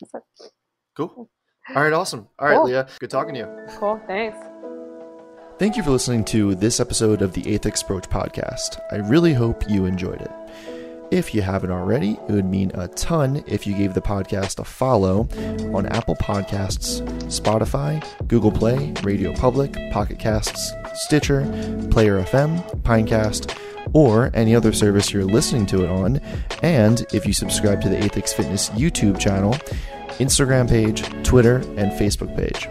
that's it. Cool. All right, awesome. All right, Cool. Leah, good talking to you. Cool. Thanks. Thank you for listening to this episode of the Aethix Approach podcast. I really hope you enjoyed it. If you haven't already, it would mean a ton if you gave the podcast a follow on Apple Podcasts, Spotify, Google Play, Radio Public, Pocket Casts, Stitcher, Player FM, Pinecast, or any other service you're listening to it on, and if you subscribe to the Aethix Fitness YouTube channel, Instagram page, Twitter, and Facebook page.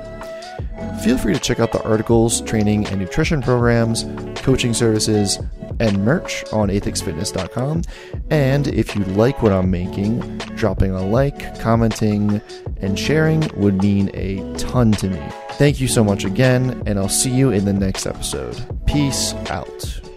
Feel free to check out the articles, training and nutrition programs, coaching services, and merch on aethixfitness.com. And if you like what I'm making, dropping a like, commenting, and sharing would mean a ton to me. Thank you so much again, and I'll see you in the next episode. Peace out.